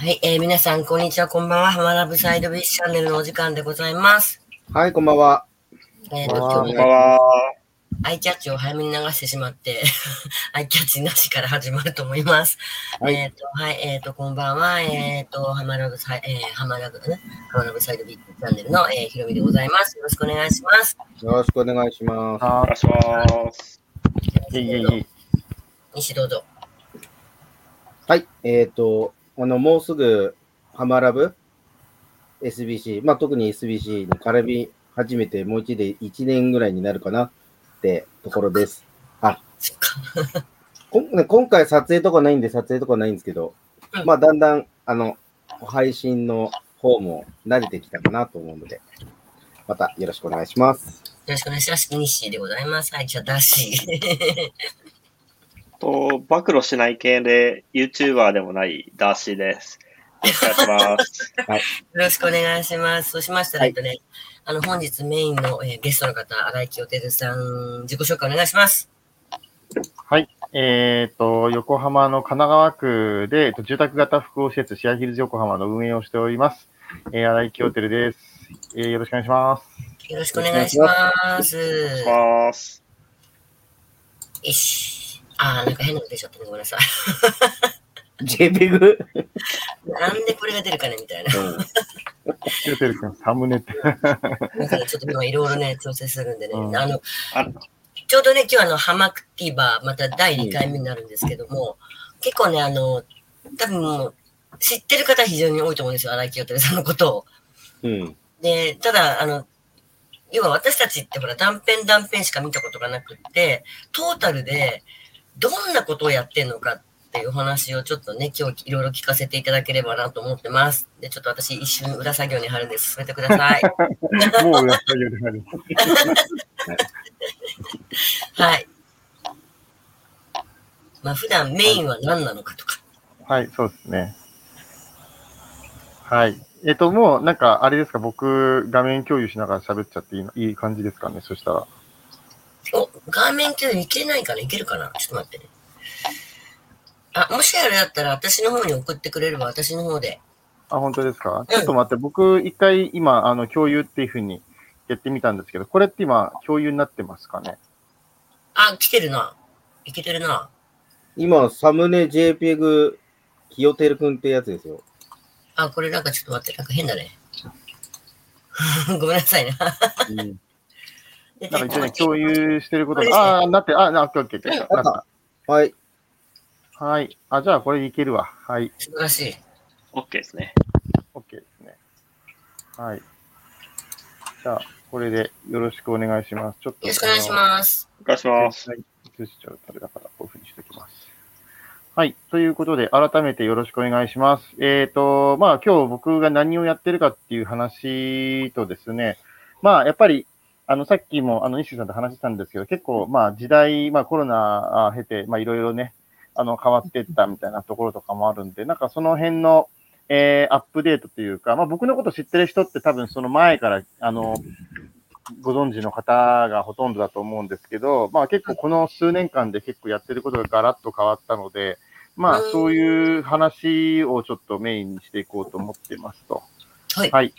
はい、えー皆さん、こんにちは、こんばんは。ハマラブサイドビッシュチャンネルのお時間でございます。はい、こんばんは。えっ、と、こんばんは今日は。アイキャッチを早めに流してしまって、アイキャッチなしから始まると思います。はいえっ、と、はい、えっ、と、こんばんは。えっ、と、ハマラブサイ、えー、ハマラブ、ね、ハマラブサイドビッシュチャンネルの、えー、ひろみでございます。よろしくお願いします。よろしくお願いします。おは願いします。い。いえいえいえ。西どうぞ。はい、えっ、と、あの、もうすぐ、ハマラブ？SBC、まあ、特に SBC に絡み始めて、もう一で1年ぐらいになるかなってところです。あ、そっか。こ今回撮影とかないんで、撮影とかないんですけどうん、まあ、だんだん、あの、配信の方も慣れてきたかなと思うので、またよろしくお願いします。よろしくお願いします。西でございます。はい、じゃあ、ダッシー。と、暴露しない系で YouTuber でもないダーシーです。よろしくお願いします。よろしくお願いします。そうしましたら、はいえっとね、あの、本日メインの、えーゲストの方、荒井清輝さん、自己紹介お願いします。はい。えっ、と、横浜の神奈川区で、えっと住宅型複合施設シェアヒルズ横浜の運営をしております。えー、荒井清輝です。えー、よろしくお願いします。よろしくお願いします。お願いします。よし。あー、なんか変なの出ちゃったね。ごめんなさい。JPEG? なんでこれが出るかねみたいな。清輝君、サムネって。なんかね、ちょっと今いろいろね、調整するんでね。うんあの、あちょうどね、今日あの、ハマクティバー、また第2回目になるんですけども、結構ね、あの、多分もう、知ってる方非常に多いと思うんですよ。荒井清輝さんのことを。うん。で、ただ、あの、要は私たちってほら断片断片しか見たことがなくって、トータルでどんなことをやってんのかっていうお話をちょっとね、今日いろいろ聞かせていただければなと思ってます。で、ちょっと私一瞬裏作業に入るんで進めてください。もうやったよりある。はい。まあ普段メインは何なのかとか。はい、そうですね。はい。えっ、と、もう、なんか、あれですか、僕、画面共有しながら喋っちゃっていいの？いい感じですかね、そしたら。お、画面共有いけないかないけるかな？ちょっと待ってね。あ、もしあれだったら私の方に送ってくれれば私の方で。あ、本当ですか？ちょっと待って、僕、一回今、あの、共有っていうふうにやってみたんですけど、これって今、共有になってますかね？あ、来てるな。いけてるな。今、サムネ JPEG、清輝くんってやつですよ。あ、これなんかちょっと待って、なんか変だね。ごめんなさいな。うん。でなんか一応ね、で共有してることが、ああー、なって、あ、な、オッケーオッケーオッケー。なっはい。たはい。あ、じゃあこれいけるわ。はい。素晴らしい。OK ですね。オッケーですね。はい。じゃあ、これでよろしくお願いします。ちょっと。よろしくお願いします。お願いします。はい。映しちゃうとあれだから、こういうふうにしておきます。はい。ということで、改めてよろしくお願いします。えっ、と、まあ、今日僕が何をやってるかっていう話とですね、まあ、やっぱり、あの、さっきも、あの、西さんと話したんですけど、結構、まあ、時代、まあ、コロナあ経て、まあ、いろいろね、あの、変わっていったみたいなところとかもあるんで、なんかその辺の、えー、アップデートというか、まあ、僕のこと知ってる人って多分その前から、あの、ご存知の方がほとんどだと思うんですけど、まあ結構この数年間で結構やってることがガラッと変わったので、まあうんそういう話をちょっとメインにしていこうと思ってますと。はい。はい。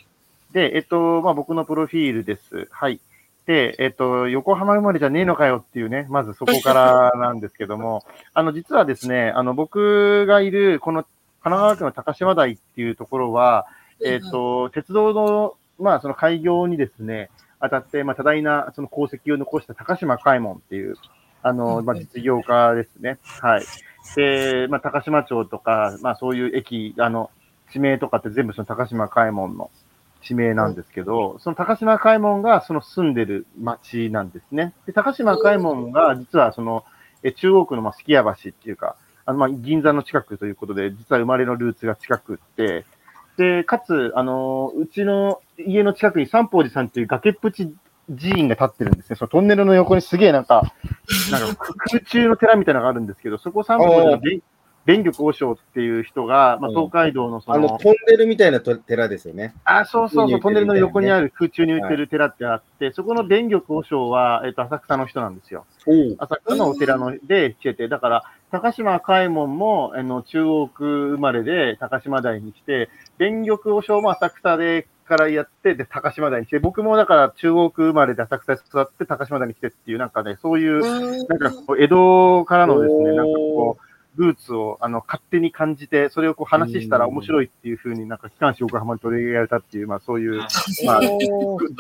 で、えっと、まあ僕のプロフィールです。はい。で、えっと、横浜生まれじゃねえのかよっていうね、まずそこからなんですけども、あの、実はですね、あの、僕がいる、この神奈川県の高島台っていうところは、えっ、と、鉄道の、まあ、その開業にですね、あたって、まあ、多大なその功績を残した高島海門っていう、あの、まあ、実業家ですね。はい。で、まあ、高島町とか、まあ、そういう駅、あの、地名とかって全部その高島海門の地名なんですけど、その高島海門がその住んでる町なんですね。で、高島海門が実はその、え中央区のまあすき家橋っていうか、あのまあ銀座の近くということで、実は生まれのルーツが近くって、で、かつ、あの、うちの家の近くに三宝寺さんっていう崖っぷち寺院が立ってるんですね。そのトンネルの横にすげえなんか、なんか空中の寺みたいなのがあるんですけど、そこ三宝寺の玄弁玉和尚っていう人が、まあ、うん東海道のそあの、の、トンネルみたいなと寺ですよね。あ、そうそうそう、トンネルの横にある。る空中に浮いてる寺ってあって、そこの弁玉和尚は、えっと、浅草の人なんですよ。浅草のお寺ので来てて、だから、高島海門も、あの、中央区生まれで高島台に来て、弁玉和尚も浅草でからやって、で、高島台に来て、僕もだから中央区生まれで浅草で育って高島台に来てっていう、なんかね、そういう、なんかこう、江戸からのですね、なんかこう、ルーツをあの勝手に感じて、それをこう話したら面白いっていうふうになんか機関誌横浜に取り上げられたっていう、まあそういう、まあ、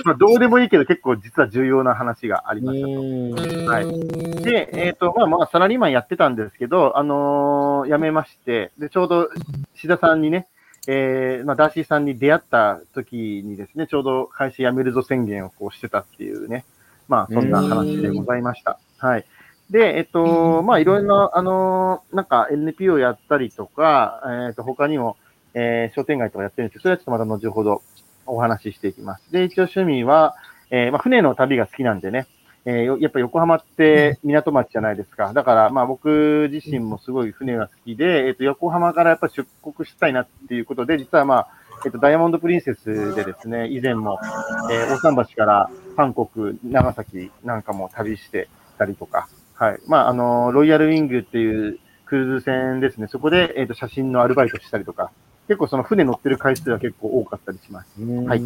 ま あどうでもいいけど結構実は重要な話がありましたと。うんはいで、えっ、と、まあまあ、サラリーマンやってたんですけど、あのー辞めまして、で、ちょうど、志田さんにね、えー、まあ、ダーシーさんに出会った時にですね、ちょうど会社辞めるぞ宣言をこうしてたっていうね、まあ、そんな話でございました。はい。で、えっ、と、まあ、いろいろな、あのーなんか NPO やったりとか、えっ、と、他にも、えー商店街とかやってるんですけど、それはちょっとまた後ほどお話ししていきます。で、一応趣味は、えーまあ、船の旅が好きなんでね、えーよやっぱ横浜って港町じゃないですか。だから、まあ僕自身もすごい船が好きで、えっ、と、横浜からやっぱり出国したいなっていうことで、実はまあ、えっ、と、ダイヤモンドプリンセスでですね、以前も、えー大桟橋から韓国、長崎なんかも旅してたりとか、はい。まあ、あの、ロイヤルウィングっていうクルーズ船ですね、そこで、えっ、と、写真のアルバイトしたりとか、結構その船乗ってる回数は結構多かったりします。はい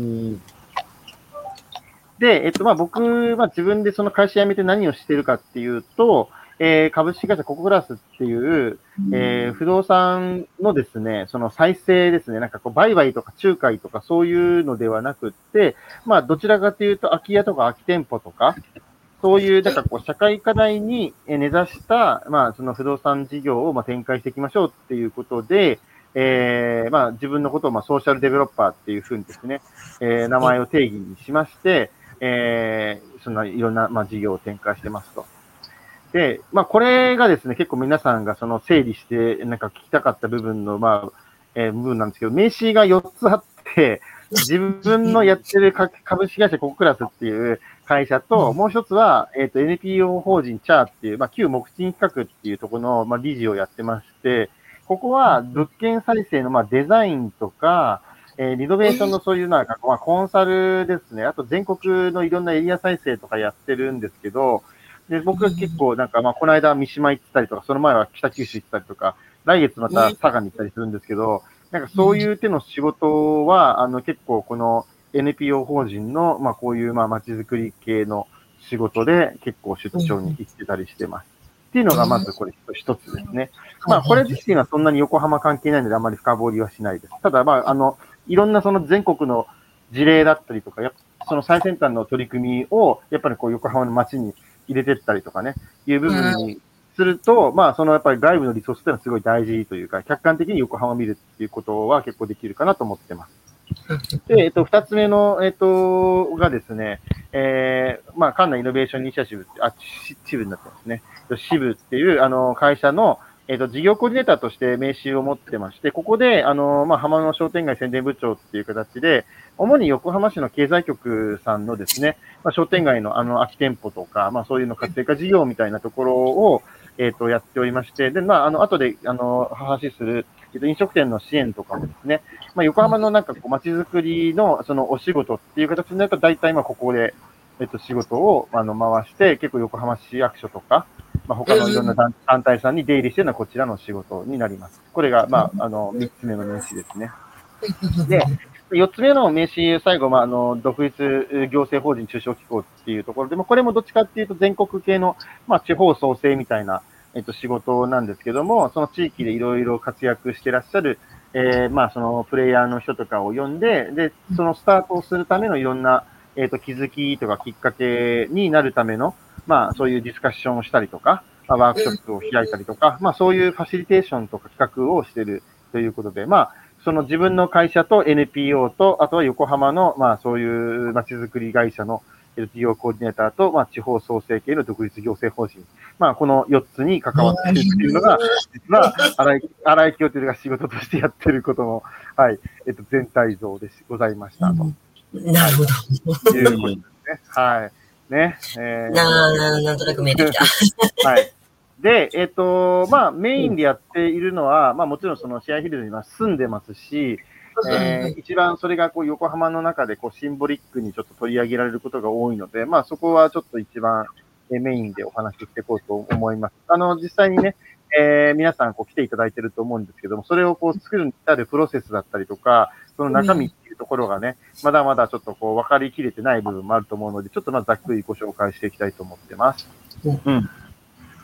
で、えっと、まあ、僕、まあ、自分でその会社辞めて何をしてるかっていうと、えー株式会社ココグラスっていう、えー不動産のですね、その再生ですね、なんかこう、売買とか仲介とかそういうのではなくって、まあ、どちらかというと、空き家とか空き店舗とか、そういう、なんかこう、社会課題に根ざした、まあ、その不動産事業をまあ展開していきましょうっていうことで、えーまあ、自分のことをまあソーシャルデベロッパーっていうふうにですね、えー名前を定義にしまして、えーそんないろんな、まあ、事業を展開してますと。で、まあ、これがですね、結構皆さんがその整理して、なんか聞きたかった部分の、まあ、えー部分なんですけど、名刺が4つあって、自分のやってる株式会社ココクラスっていう会社と、もう一つは、えっ、と、NPO 法人チャーっていう、まあ、旧木賃企画っていうところの、まあ、理事をやってまして、ここは物件再生の、まあ、デザインとか、えーリノベーションのそういうなんか、まあ、コンサルですね。あと全国のいろんなエリア再生とかやってるんですけど、で、僕は結構なんか、まあ、この間三島行ってたりとか、その前は北九州行ってたりとか、来月また佐賀に行ったりするんですけど、なんかそういう手の仕事は、あの、結構この NPO 法人の、まあ、こういう、まあ、街づくり系の仕事で結構出張に行ってたりしてます。っていうのがまずこれ一つですね。まあ、これ自身はそんなに横浜関係ないのであまり深掘りはしないです。ただ、まあ、あの、いろんなその全国の事例だったりとか、やっぱその最先端の取り組みを、やっぱりこう横浜の街に入れてったりとかね、いう部分にすると、まあ、そのやっぱり外部のリソースっていうのはすごい大事というか、客観的に横浜を見るっていうことは結構できるかなと思ってます。で、えっと、二つ目の、えっと、がですね、えー、まあ、関内イノベーションイニシアチブって、あ、し支部になってますね。支部っていう、あの、会社の、えっ、と、事業コーディネーターとして名刺を持ってまして、ここで、あの、まあ、浜野商店街宣伝部長っていう形で、主に横浜市の経済局さんのですね、まあ、商店街のあの空き店舗とか、まあ、そういうの活性化事業みたいなところを、えっ、と、やっておりまして、で、まあ、あの、後で、あの、話しする、えっと、飲食店の支援とかもですね、まあ、横浜のなんかこう、街づくりの、その、お仕事っていう形になると、大体、まあ、ここで、えっと、仕事を、あの、回して、結構横浜市役所とか、まあ、他のいろんな団団体さんに出入りしてるのはこちらの仕事になります。これが、まあ、あの、三つ目の名刺ですね。で、四つ目の名刺、最後、まあ、あの、独立行政法人中小機構っていうところで、まあ、これもどっちかっていうと全国系の、まあ、地方創生みたいな、えっと、仕事なんですけども、その地域でいろいろ活躍してらっしゃる、えー、まあ、そのプレイヤーの人とかを呼んで、で、そのスタートをするためのいろんな、えっ、と、気づきとかきっかけになるための、まあ、そういうディスカッションをしたりとか、まあ、ワークショップを開いたりとか、まあ、そういうファシリテーションとか企画をしてるということで、まあ、その自分の会社と NPO と、あとは横浜の、まあ、そういう街づくり会社の事業コーディネーターと、まあ、地方創生系の独立行政法人。まあ、この4つに関わっているっていうのが、実は、荒井、荒井清輝が仕事としてやってることの、はい、えっと、全体像でございました、となるほど。いうことですね。はい。ね。えーなあ、なんとなく見えてきた。はい。で、えっ、と、まあ、メインでやっているのは、まあ、もちろんそのシェアヒルズには住んでますし、えー、一番それがこう横浜の中でこうシンボリックにちょっと取り上げられることが多いので、まあ、そこはちょっと一番えメインでお話ししていこうと思います。あの、実際にね、えー、皆さんこう来ていただいてると思うんですけども、それをこう作るに至るプロセスだったりとか、その中身っていうところがね、まだまだちょっとこう分かりきれてない部分もあると思うので、ちょっとまずざっくりご紹介していきたいと思ってます。うん。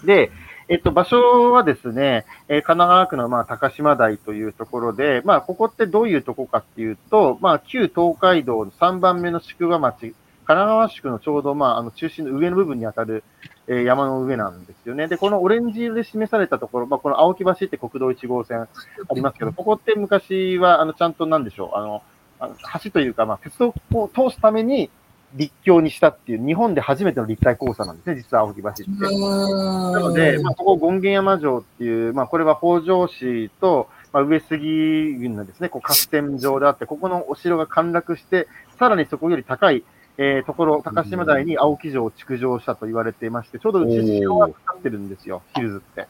で、えっと、場所はですね、えー、神奈川区の、まあ、高島台というところで、まあ、ここってどういうとこかっていうと、まあ、旧東海道の3番目の宿場町神奈川宿のちょうど、まあ、あの中心の上の部分に当たる、えー、山の上なんですよね。で、このオレンジ色で示されたところ、まあ、この青木橋って国道1号線ありますけど、ここって昔は、あの、ちゃんとなんでしょう、あの、あの橋というか、まあ、鉄道を通すために立橋にしたっていう、日本で初めての立体交差なんですね、実は青木橋って。なので、まあ、ここ、権現山城っていう、まあ、これは北条氏と、まあ、上杉軍のですね、こう合戦場であって、ここのお城が陥落して、さらにそこより高いえー、ところ、高島台に青木城を築城したと言われていまして、ちょうどうち城がかかってるんですよ、ヒルズって。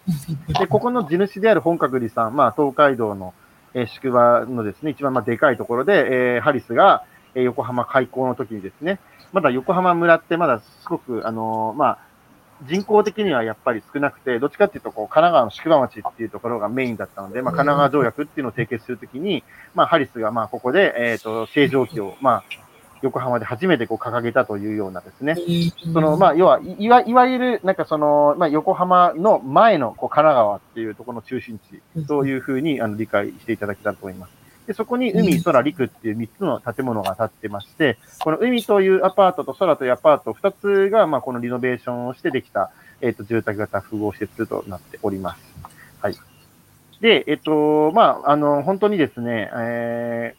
で、ここの地主である本格寺さん、まあ、東海道の、えー、宿場のですね、一番まあでかいところで、えー、ハリスが、えー、横浜開港の時にですね、まだ横浜村ってまだすごく、あのー、まあ、人口的にはやっぱり少なくて、どっちかっていうと、こう、神奈川の宿場町っていうところがメインだったので、まあ、神奈川条約っていうのを締結するときに、まあ、ハリスが、まあ、ここで、えっ、ー、と、正常期を、まあ、横浜で初めてこう掲げたというようなですね、その、まあ、要は、いわいわゆる、なんかその、まあ、横浜の前のこう神奈川っていうところの中心地、そういうふうにあの理解していただけたらと思います。で、そこに海、空、陸っていう3つの建物が建ってまして、この海というアパートと空というアパート2つが、まあ、このリノベーションをしてできた、えっ、ー、と、住宅型複合施設となっております。はい。で、えっ、と、まあ、あの、本当にですね、え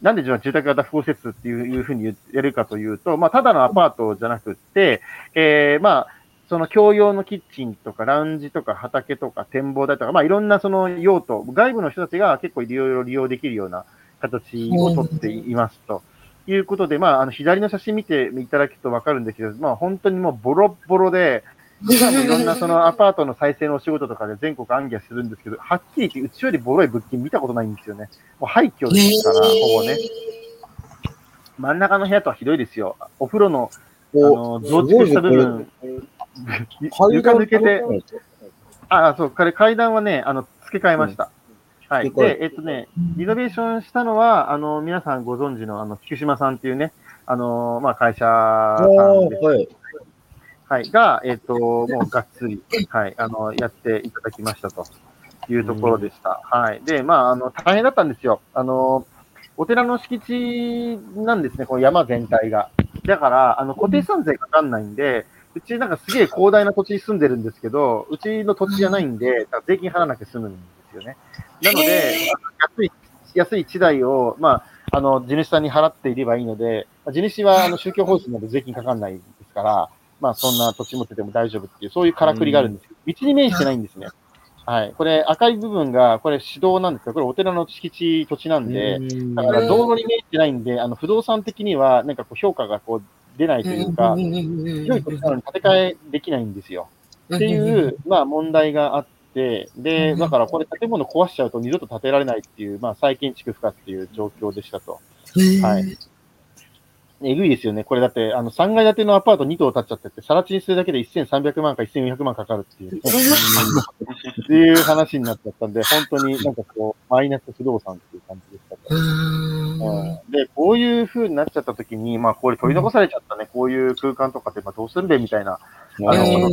なんで住宅型複合施設っていうふうに言えるかというと、まあ、ただのアパートじゃなくって、えー、まあ、その共用のキッチンとかラウンジとか畑とか展望台とか、まあ、いろんなその用途、外部の人たちが結構いろいろ利用できるような形をとっていますと。いうことで、まあ、あの、左の写真見ていただくとわかるんですけど、まあ、本当にもうボロボロで、今もいろんなそのアパートの再生のお仕事とかで全国暗記するんですけど、はっきり言って、うちよりボロい物件見たことないんですよね。もう廃墟ですから、ほぼね。真ん中の部屋とはひどいですよ。お風呂の、あの、増築した部分、床抜けて、あ、そう、これ階段はね、あの、付け替えました。うん、はい。で、えっとね、リノベーションしたのは、あの、皆さんご存知の、あの、菊島さんっていうね、あの、まあ、会社さんです。はいはい、が、えっ、ー、と、もうがっつり、はい、あの、やっていただきましたというところでした。はい。で、まあ、あの、大変だったんですよ。あの、お寺の敷地なんですね、この山全体が。だから、あの、固定資産税かかんないんで、うちなんかすげえ広大な土地に住んでるんですけど、うちの土地じゃないんで、税金払わなきゃ済むんですよね。なので、安い、安い地代を、まあ、あの、地主さんに払っていればいいので、地主はあの宗教法人なので税金かかんないですから、まあそんな土地持ってても大丈夫っていう、そういうからくりがあるんですけど、道に面してないんですね。はい。これ赤い部分が、これ指導なんですけど、これお寺の敷地土地なんで、だから道路に面してないんで、あの不動産的にはなんかこう評価がこう出ないというか、広い土地なのに建て替えできないんですよ。っていう、まあ問題があって、で、だからこれ建物壊しちゃうと二度と建てられないっていう、まあ再建築不可っていう状況でしたと。はい。えぐいですよね。これだって、あの、3階建てのアパート2棟建っちゃってて、さら地にするだけで1300万か1400万かかるっていう、っていう話になっちゃったんで、本当になんかこう、マイナス不動産っていう感じでしたうん。で、こういう風になっちゃった時に、まあ、これ取り残されちゃったね、こういう空間とかって、まあ、どうするんでみたいな、あの、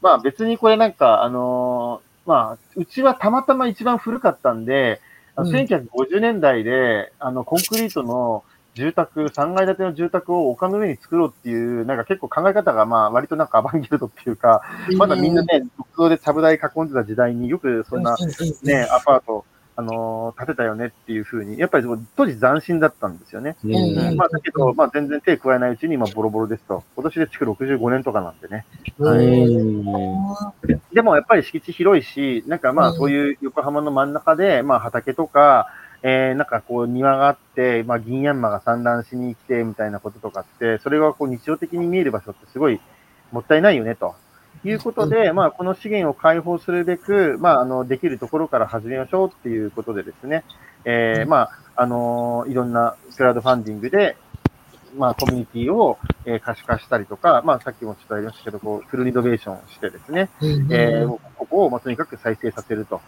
まあ、別にこれなんか、あのまあ、うちはたまたま一番古かったんで、1950年代で、あの、コンクリートの、住宅、3階建ての住宅を丘の上に作ろうっていう、なんか結構考え方が、まあ、割となんかアバンギルドっていうか、まだみんなね、独創でちゃぶ台囲んでた時代によくそんなね、アパート、あのー、建てたよねっていうふうに、やっぱり当時斬新だったんですよね。うん、まあ、だけど、まあ、全然手加えないうちに今ボロボロですと。今年で築65年とかなんでね。はい、でもやっぱり敷地広いし、なんかまあそういう横浜の真ん中で、まあ畑とか、えー、なんかこう庭があって、まあ銀ヤンマが産卵しに来てみたいなこととかって、それがこう日常的に見える場所ってすごいもったいないよねと。いうことで、まあ、この資源を解放するべく、まあ、あの、できるところから始めましょうっていうことでですね、えー、まあ、あのいろんなクラウドファンディングで、まあ、コミュニティを、えー、可視化したりとか、まあ、さっきもちょっとありましたけど、こう、フルリノベーションしてですね、えー、ここを、まあ、とにかく再生させると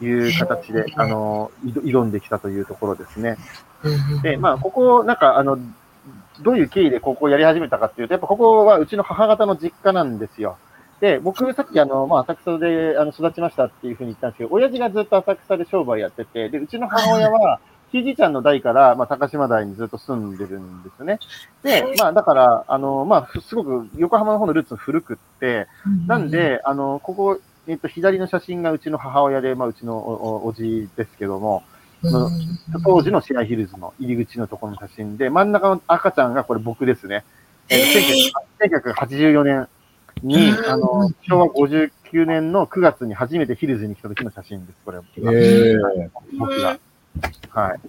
いう形で、あの挑んできたというところですね。で、まあ、ここ、なんか、あの、どういう経緯でここをやり始めたかっていうと、やっぱここはうちの母方の実家なんですよ。で、僕、さっきあの、まあ、浅草であの育ちましたっていうふうに言ったんですけど、親父がずっと浅草で商売やってて、で、うちの母親は、ひいじいちゃんの代から、まあ、高島台にずっと住んでるんですね。で、まあ、だから、あの、まあ、すごく横浜の方のルーツ古くって、なんで、あの、ここ、えっと、左の写真がうちの母親で、まあ、うちのおおじですけども、当時のシェアヒルズの入り口のところの写真で、真ん中の赤ちゃんがこれ僕ですね。えー、1984年に、あの、昭和59年の9月に初めてヒルズに来た時の写真です、これ。えー、僕が。はい。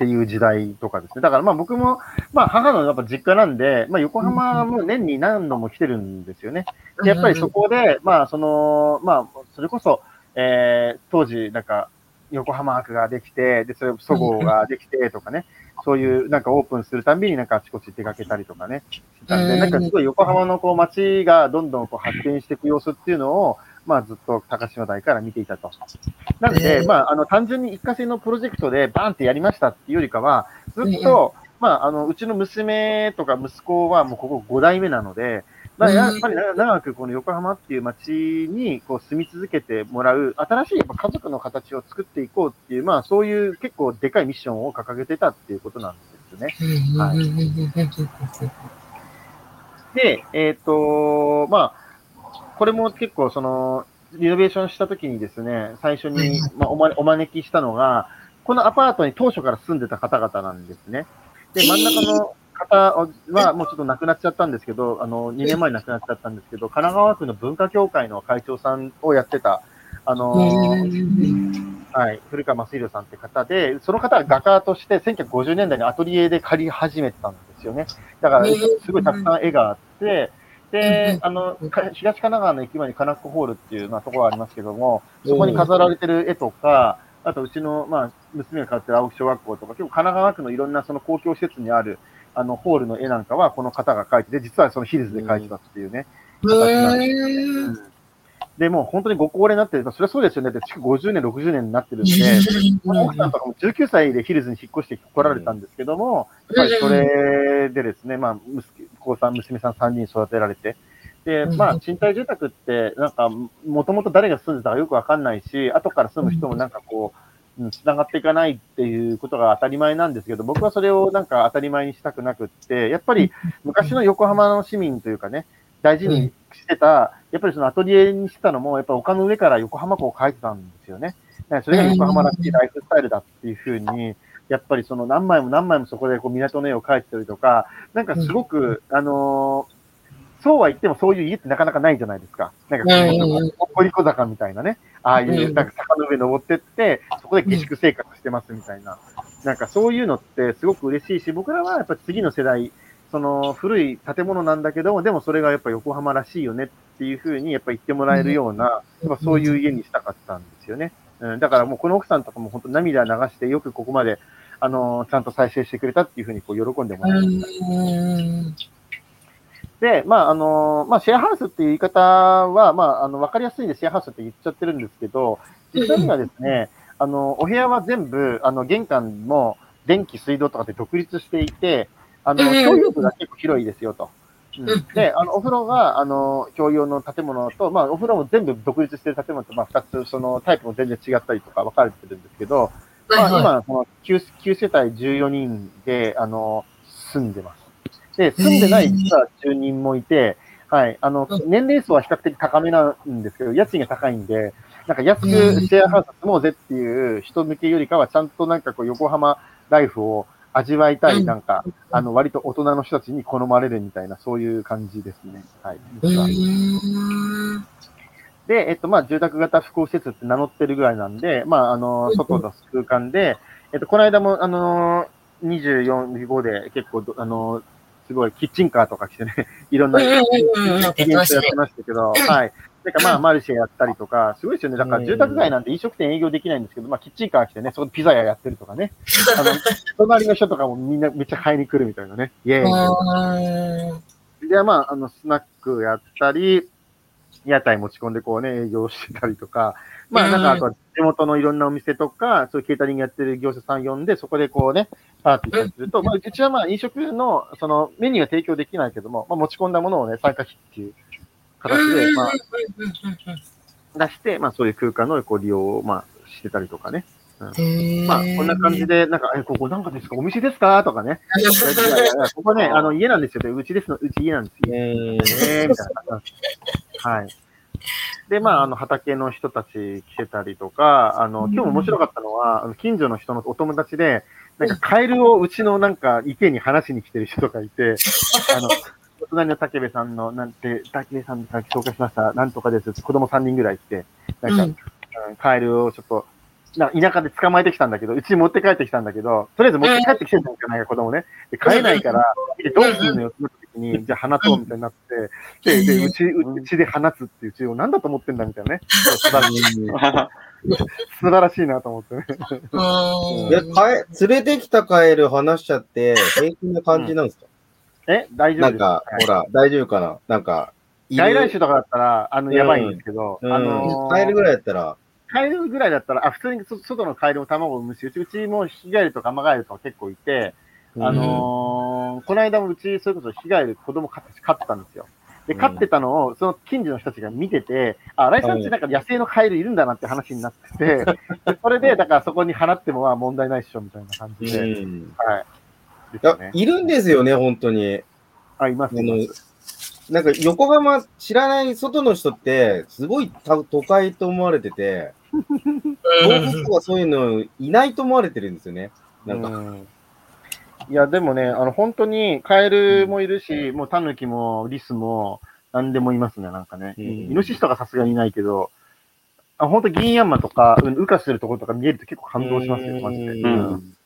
っていう時代とかですね。だからまあ僕も、まあ母のやっぱ実家なんで、まあ横浜も年に何度も来てるんですよね。でやっぱりそこで、まあその、まあそれこそ、えー、当時なんか横浜博ができて、で、それ、そごうができてとかね、そういうなんかオープンするたんびになんかあちこち出かけたりとかね、したんで、なんかすごい横浜のこう街がどんどんこう発展していく様子っていうのを、まあずっと高島台から見ていたと。なので、まああの単純に一過性のプロジェクトでバーンってやりましたっていうよりかは、ずっと、まああの、うちの娘とか息子はもうここ5代目なので、まあ、やっぱり長くこの横浜っていう街にこう住み続けてもらう、新しいやっぱ家族の形を作っていこうっていう、まあそういう結構でかいミッションを掲げてたっていうことなんですね。はい、で、えっ、ー、と、まあ、これも結構その、リノベーションした時にですね、最初に、まあ、おまお招きしたのが、このアパートに当初から住んでた方々なんですね。で、真ん中の方はもうちょっと亡くなっちゃったんですけど、あの、2年前に亡くなっちゃったんですけど、神奈川区の文化協会の会長さんをやってた、あのはい、古川正宏さんって方で、その方は画家として1950年代にアトリエで借り始めたんですよね。だから、すごいたくさん絵があって、で、あの、東神奈川の駅前にカナックホールっていう、まあ、ところがありますけども、そこに飾られてる絵とか、あと、うちの、まあ、娘が通ってる青木小学校とか、結構神奈川区のいろんなその公共施設にある、あの、ホールの絵なんかはこの方が描いてて、実はそのヒルズで描いてたっていうね。うん、で、もう本当にご高齢になってる。それはそうですよね。築50年、60年になってるんで、奥さんとかも19歳でヒルズに引っ越して来られたんですけども、やっぱりそれでですね、まあ、息子さん、娘さん3人育てられて、で、まあ、賃貸住宅って、なんか、もともと誰が住んでたかよくわかんないし、後から住む人もなんかこう、つながっていかないっていうことが当たり前なんですけど、僕はそれをなんか当たり前にしたくなくって、やっぱり昔の横浜の市民というかね、大事にしてた、やっぱりそのアトリエにしてたのも、やっぱ丘の上から横浜港を描いてたんですよね。それが横浜らしいライフスタイルだっていうふうに、やっぱりその何枚も何枚もそこでこう港の絵を描いてたりとか、なんかすごく、あのーそうは言ってもそういう家ってなかなかないじゃないですか。なんか、こり小坂みたいなね。ああいう、なんか坂の上登ってって、そこで下宿生活してますみたいな。なんかそういうのってすごく嬉しいし、僕らはやっぱ次の世代、その古い建物なんだけども、でもそれがやっぱ横浜らしいよねっていうふうにやっぱ言ってもらえるような、やっぱそういう家にしたかったんですよね。うん、だからもうこの奥さんとかも本当涙流してよくここまで、あのー、ちゃんと再生してくれたっていうふうにこう喜んでもらいました。で、まあ、あの、まあ、シェアハウスっていう言い方は、まあ、あの、わかりやすいんでシェアハウスって言っちゃってるんですけど、実際にはですね、あの、お部屋は全部、あの、玄関も電気、水道とかで独立していて、あの、共用部が結構広いですよと。うん、で、あの、お風呂が、あの、共用の建物と、まあ、お風呂も全部独立している建物と、まあ、二つ、その、タイプも全然違ったりとか分かれてるんですけど、まあ、今、この9、9世帯14人で、あの、住んでます。で、住んでない実は住人もいて、はい、あの、年齢層は比較的高めなんですけど、家賃が高いんで、なんか安くシェアハウス住もうぜっていう人向けよりかは、ちゃんとなんかこう横浜ライフを味わいたい、なんか、あの、割と大人の人たちに好まれるみたいな、そういう感じですね。はい。で、えっと、まあ、住宅型複合施設って名乗ってるぐらいなんで、まあ、あの、外の空間で、えっと、この間も、あの、24、5で結構、あの、すごいキッチンカーとか来てね、いろんなイベントやってましたけど、はい。なんかまあ、マルシェやったりとか、すごいですよね。だから住宅街なんて飲食店営業できないんですけど、まあ、キッチンカー来てね、そこでピザ屋やってるとかね。あの、隣の人とかもみんなめっちゃ買いに来るみたいなね。イェーイで、まあ、あの、スナックやったり、屋台持ち込んでこうね、営業してたりとか、まあ、なんか、あとは地元のいろんなお店とか、そういうケータリングやってる業者さん呼んで、そこでこうね、パーティーすると、まあ、うちはまあ、飲食の、その、メニューは提供できないけども、まあ、持ち込んだものをね、参加費っていう形で、まあ、出して、まあ、そういう空間のこう利用を、まあ、してたりとかね。まあ、こんな感じで、なんか、え、ここなんかですか？お店ですか？とかね。ここね、あの、家なんですよ。でうちですの、うち家なんですよ。えーえー、みたいなはい。で、まあ、あの、畑の人たち来てたりとか、あの、今日も面白かったのは、あの近所の人のお友達で、なんか、カエルをうちのなんか、池に話しに来てる人とかいて、あの、お隣の竹部さんの、なんて、竹部さんから紹介しました、なんとかです。子供3人ぐらい来て、なんか、うんうんカエルをちょっと、な田舎で捕まえてきたんだけど、うちに持って帰ってきたんだけど、とりあえず持って帰ってきてるんじゃないか、子供ね。で、飼えないから、でどうすんのよってなった時に、じゃあ放とうみたいになって、で、で、うち、うちで放つっていう、うちを何だと思ってんだみたいなね。素晴らしい、素晴らしいなと思ってね。いや、かえ、連れてきたカエル話しちゃって、平気な感じなんですか、え大丈夫なんか、ほら、大丈夫かな？なんか、外来種とかだったら、あの、やばいんですけど、うん。あのーカエルぐらいやったら、カエルぐらいだったら、あ、普通にそ外のカエルも卵を産むし、うち、うちもヒガエルとかアマガエルとか結構いて、あのーこの間もうち、それこそヒガエル子供飼って飼ってたんですよ。で、飼ってたのを、その近所の人たちが見てて、あ、新井さんってなんか野生のカエルいるんだなって話になってて、でそれで、だからそこに放ってもは問題ないっしょ、みたいな感うじで。ん。はい。ですね、。いるんですよね、本当に。あ、います。あのいますなんか横浜知らない外の人って、すごいた都会と思われてて、東北とかそういうのいないと思われてるんですよね。なんか、うんいや、でもね、あの、本当に、カエルもいるし、もうタヌキもリスも、何でもいますね、なんかね。うんイノシシとかさすがにいないけど、あ本当銀ヤンマとか、うん羽化してるところとか見えると結構感動しますよ、マジで。うんうん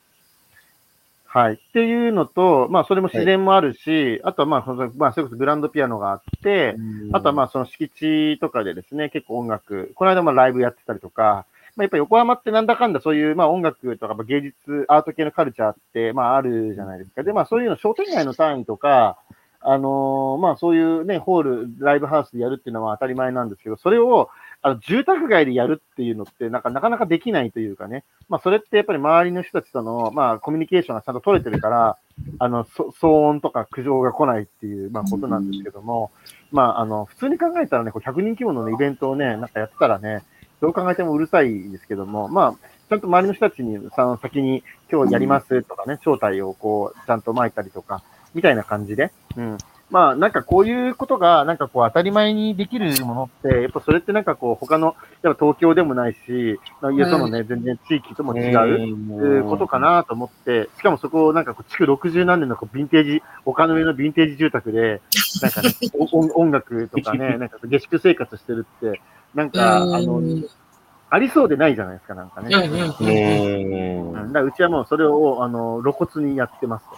はい。っていうのと、まあ、それも自然もあるし、あとはまあ、そのまあ、それこそグランドピアノがあって、あとはまあ、その敷地とかでですね、結構音楽、この間もライブやってたりとか、まあ、やっぱ横浜ってなんだかんだそういう、まあ、音楽とかまあ芸術、アート系のカルチャーって、まあ、あるじゃないですか。で、まあ、そういうの商店街の単位とか、あのーまあ、そういうね、ホール、ライブハウスでやるっていうのは当たり前なんですけど、それを、あの、住宅街でやるっていうのって、なんか、なかなかできないというかね。まあ、それってやっぱり周りの人たちとの、まあ、コミュニケーションがちゃんと取れてるから、あの、騒音とか苦情が来ないっていう、まあ、ことなんですけども、まあ、あの、普通に考えたらね、こう100人規模の、ね、イベントをね、なんかやってたらね、どう考えてもうるさいですけども、まあ、ちゃんと周りの人たちに、さ先に今日やりますとかね、招待をこう、ちゃんと巻いたりとか、みたいな感じで、うん。まあ、なんかこういうことが、なんかこう当たり前にできるものって、やっぱそれってなんかこう他の、やっぱ東京でもないし、まあいやそのね、全然地域とも違う。いうことかなと思って、しかもそこをなんかこう、築60何年のこうヴィンテージ、丘の上のヴィンテージ住宅で、なんかね、お音音楽とかね、なんか下宿生活してるって、なんか、あの、ありそうでないじゃないですか、なんかね。うんうんうんうん。うんだからうちはもうそれを、あの、露骨にやってますと。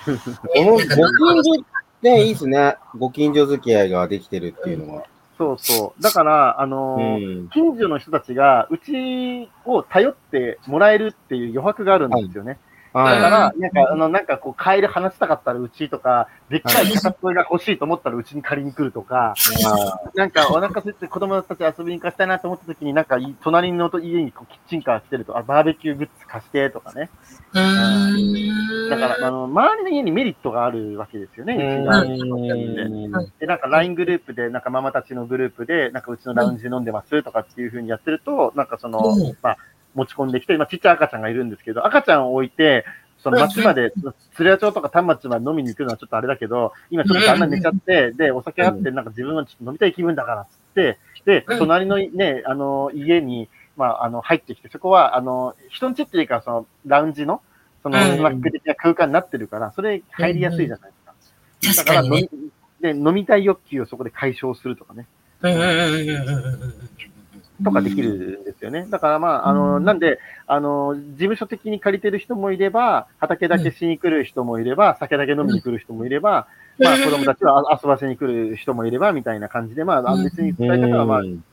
このご近所、ね、いいですね。ご近所付き合いができてるっていうのは。そうそう。だから、あのうーん。近所の人たちが、うちを頼ってもらえるっていう余白があるんですよね。だかはら、なんか、あの、なんかこう、カエル話したかったらうちとか、でっかい片っぽが欲しいと思ったらうちに借りに来るとか、なんかお腹空いて子供たち遊びに行かせたいなと思った時に、なんかい隣の家にこうキッチンカー来てると、あ、バーベキューグッズ貸してとかね。だから、あの、周りの家にメリットがあるわけですよね、うちが。うんで、なんか LINE グループで、なんかママたちのグループで、なんかうちのラウンジ飲んでますとかっていう風にやってると、なんかその、うん。まあ、持ち込んできて、今ちっちゃい赤ちゃんがいるんですけど、赤ちゃんを置いて、その町まで、釣り屋町とか丹町まで飲みに行くのはちょっとあれだけど、今ちょっと旦那寝ちゃって、で、お酒あって、なんか自分はちょっと飲みたい気分だからっつって、で、うん。隣のね、あの、家に、まあ、あの、入ってきて、そこは、あの、人んちっていうか、その、ラウンジの、その、うん。スナック的な空間になってるから、それ入りやすいじゃないですか。だからね。飲み、で、飲みたい欲求をそこで解消するとかね、うんうんうんうんうんうんうんとかできるんですよね。だからまあ、あの、なんで、あの、事務所的に借りてる人もいれば、畑だけしに来る人もいれば、酒だけ飲みに来る人もいれば、まあ子供たちは遊ばせに来る人もいれば、みたいな感じで、まあ別に使い方はまあうん。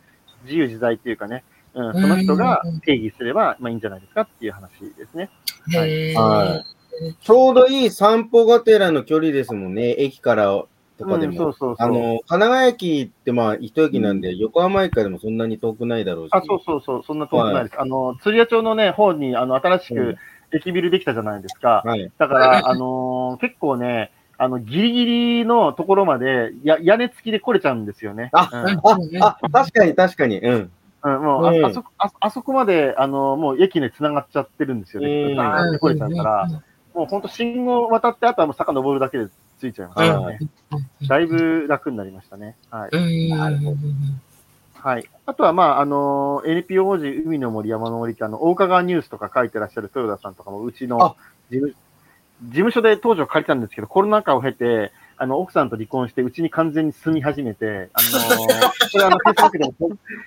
自由自在っていうかね、うん、その人が定義すれば、まあいいんじゃないですかっていう話ですね。はい。ちょうどいい散歩がてらの距離ですもんね、駅からとかでうんも。そうそうそう。あの、神奈川駅ってまあ一駅なんで、横浜駅からでもそんなに遠くないだろうし。あ、そうそうそう、そんな遠くないです。あの、釣り屋町のね、方に、あの、新しく駅ビルできたじゃないですか。はい。だから、あのー結構ね、あの、ギリギリのところまで、や、屋根付きで来れちゃうんですよね。あうんあ、あ、確かに確かに。うん。うん、もうあ、うんあそこ、ああそこまで、あの、もう駅で繋がっちゃってるんですよね。うんザーって来れちゃうから、もう本当信号渡って、あとはもう坂登るだけで着いちゃいますからね。だいぶ楽になりましたね。はい。うんはい。あとは、まあ、あの、NPO 時海の森山の森って、あの、大川ニュースとか書いてらっしゃる豊田さんとかも、うちのあ事務事務所で当時は借りたんですけど、コロナ禍を経て、あの、奥さんと離婚して、うちに完全に住み始めて、あの、これあの、Facebook でも、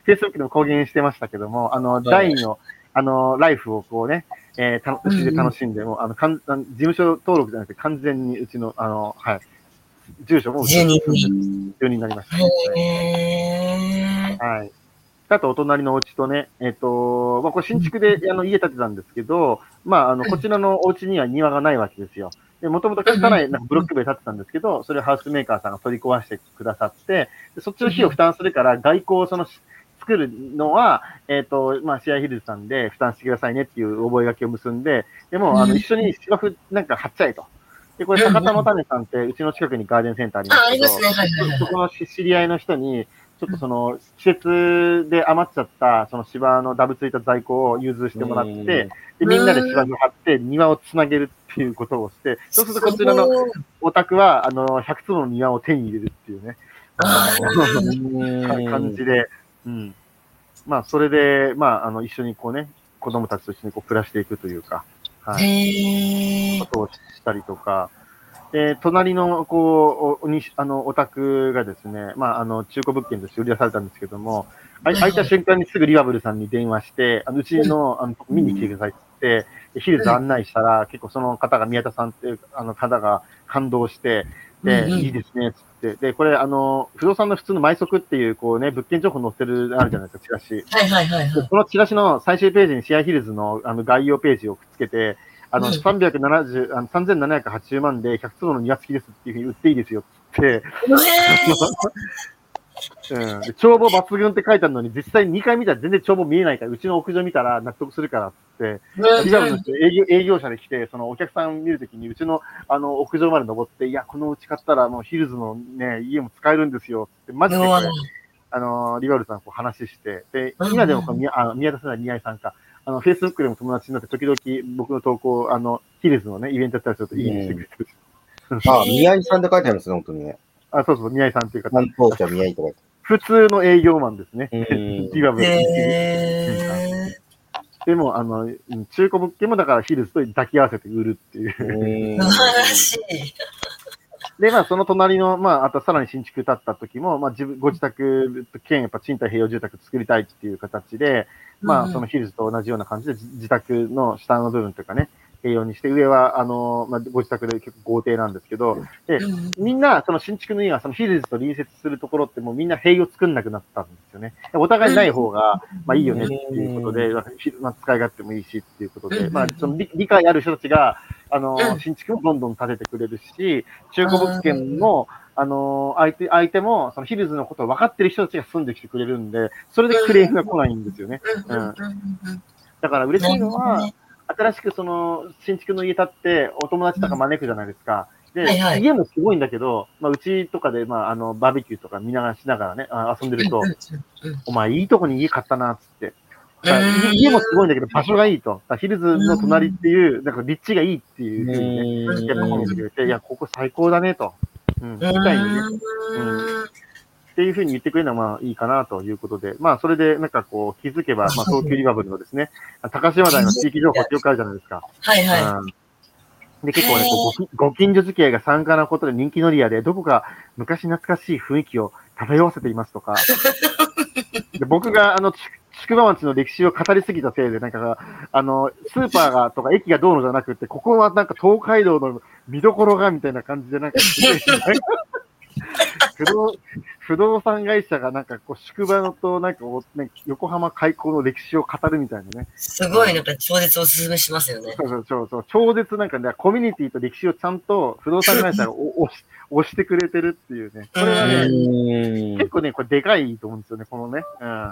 Facebook でも公言してましたけども、あの、第二の、あの、ライフをこうね、えー、たうちで楽しんで、もう、あの、かん事務所登録じゃなくて、完全にうちの、あの、はい、住所も住人に。なりました、へー。はい。あと、お隣のお家とね、えっ、と、まあ、これ新築であの家建てたんですけど、まあ、あの、こちらのお家には庭がないわけですよ。で、もともと汚いなんかブロック塀建てたんですけど、それをハウスメーカーさんが取り壊してくださって、でそっちの費用負担するから、外交をその、作るのは、えっ、と、まあ、シェアヒルズさんで負担してくださいねっていう覚書を結んで、でも、あの、一緒に芝生なんか貼っちゃえと。で、これ、坂田の種さんって、うちの近くにガーデンセンターありますけど、りますね。はいはいはいそこの知り合いの人に、ちょっとその、施設で余っちゃった、その芝のダブついた在庫を融通してもらって、で、みんなで芝生張って庭をつなげるっていうことをして、そうするとこちらのお宅は、あの、100坪の庭を手に入れるっていうね、あ 感じで、うん。まあ、それで、まあ、あの、一緒にこうね、子供たちと一緒にこう暮らしていくというか、はい。ことをしたりとか、で、隣の、こう、お、にあの、お宅がですね、まあ、あの、中古物件として売り出されたんですけども、あい開いた瞬間にすぐリバブルさんに電話して、あの、うちの、あの、見に来てくださいってヒルズ案内したら、結構その方が、宮田さんっていう、あの方が感動して、で、うんうんいいですね、つって。で、これ、あの、不動産の普通の毎速っていう、こうね、物件情報載ってる、あるじゃないですか、チラシ。はいはいはいはい。このチラシの最終ページにシェアヒルズのあの概要ページをくっつけて、あの、うん370、あの3780万で100坪の庭付きですっていうふうに売っていいですよって言って、うん、で帳簿抜群って書いてあるのに、実際2回見たら全然帳簿見えないから、うちの屋上見たら納得するからってって、リルの人営業営業者で来て、そのお客さん見るときに、うちのあの屋上まで登って、いや、このうち買ったらもうヒルズのね、家も使えるんですよって、マジでこれ、あの、リバルさんとこう話して、で、うん今でもこの宮あの宮田さんは宮井さんか、あの、フェイスブックでも友達になって、時々僕の投稿、あの、ヒルズのね、イベントやったりするといいねしてくれてる。あ、宮井さんって書いてあるんですね、本当にね。あ、そうそう、宮井さんっていう方。担当者宮井とか言って。普通の営業マンですね。うんリバブルへでも、あの、うん中古物件もだからヒルズと抱き合わせて売るっていう。ー。素晴らしい。で、まあ、その隣の、まあ、あとさらに新築建った時も、まあ、自分、ご自宅兼、やっぱ賃貸併用住宅作りたいっていう形で、まあ、そのヒルズと同じような感じで、自自宅の下の部分というかね、併用にして、上は、あの、まあ、ご自宅で結構豪邸なんですけど、で、うんみんな、その新築の家は、そのヒルズと隣接するところってもうみんな塀を作んなくなったんですよね。でお互いない方が、まあいいよねっていうことで、まあ使い勝手もいいしっていうことで、うんまあその理理解ある人たちが、あの、うん。新築もどんどん建ててくれるし、中古物件も、あの、相手、相手も、そのヒルズのことを分かってる人たちが住んできてくれるんで、それでクレームが来ないんですよね。うんだから嬉しいのは新しくその新築の家建ってお友達とか招くじゃないですか。で、はいはい家もすごいんだけど、まあ、うちとかで、まあ、あの、バーベキューとか見ながらしながらね、あ遊んでると、お前いいとこに家買ったな、つって。家もすごいんだけど、場所がいいと。ヒルズの隣っていう、なんか立地がいいっていうふうにね、やっぱ褒めてくれて、いや、ここ最高だね、と。うん、みたいにね。うんっていうふうに言ってくれるのはまあいいかなということで、まあそれでなんかこう気づけば、まあ東急リバブルのですね、高島台の地域情報ってよくあるじゃないですか。はいはうん。で、結構ね、ごご近所付き合いが参加なことで人気のリアで、どこか昔懐かしい雰囲気を漂わせていますとか、で僕があの、ち宿場町の歴史を語りすぎたせいで、なんか、あの、スーパーがとか駅がどうのじゃなくて、ここはなんか東海道の見どころがみたいな感じで、なんか不動不動産会社がなんかこう宿場のとなんかね、横浜開港の歴史を語るみたいなね。すごいなんか超絶おすすめしますよね。そうそうそうそう。超絶なんかね、コミュニティと歴史をちゃんと不動産会社がお押し押してくれてるっていうね。これはね、うん結構ね、これでかいと思うんですよね、このね。うんうん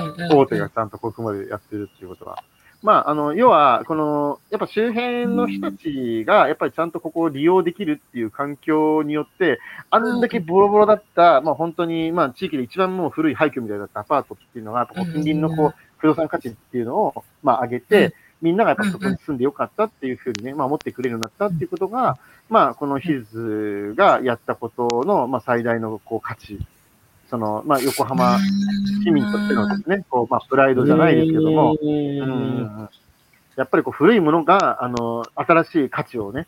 うんうん。大手がちゃんとここまでやってるっていうことは。まあ、あの、要は、この、やっぱ周辺の人たちが、やっぱりちゃんとここを利用できるっていう環境によって、あんだけボロボロだった、まあ本当に、まあ地域で一番もう古い廃墟みたいだったアパートっていうのが、近隣のこう、不動産価値っていうのを、まあ上げて、みんながやっぱそこに住んでよかったっていうふうにね、まあ思ってくれるようになったっていうことが、まあこのヒルズがやったことの、まあ最大のこう価値。その、まあ横浜市民としてのですね、こう、まあプライドじゃないですけども、やっぱりこう古いものが、あの、新しい価値をね、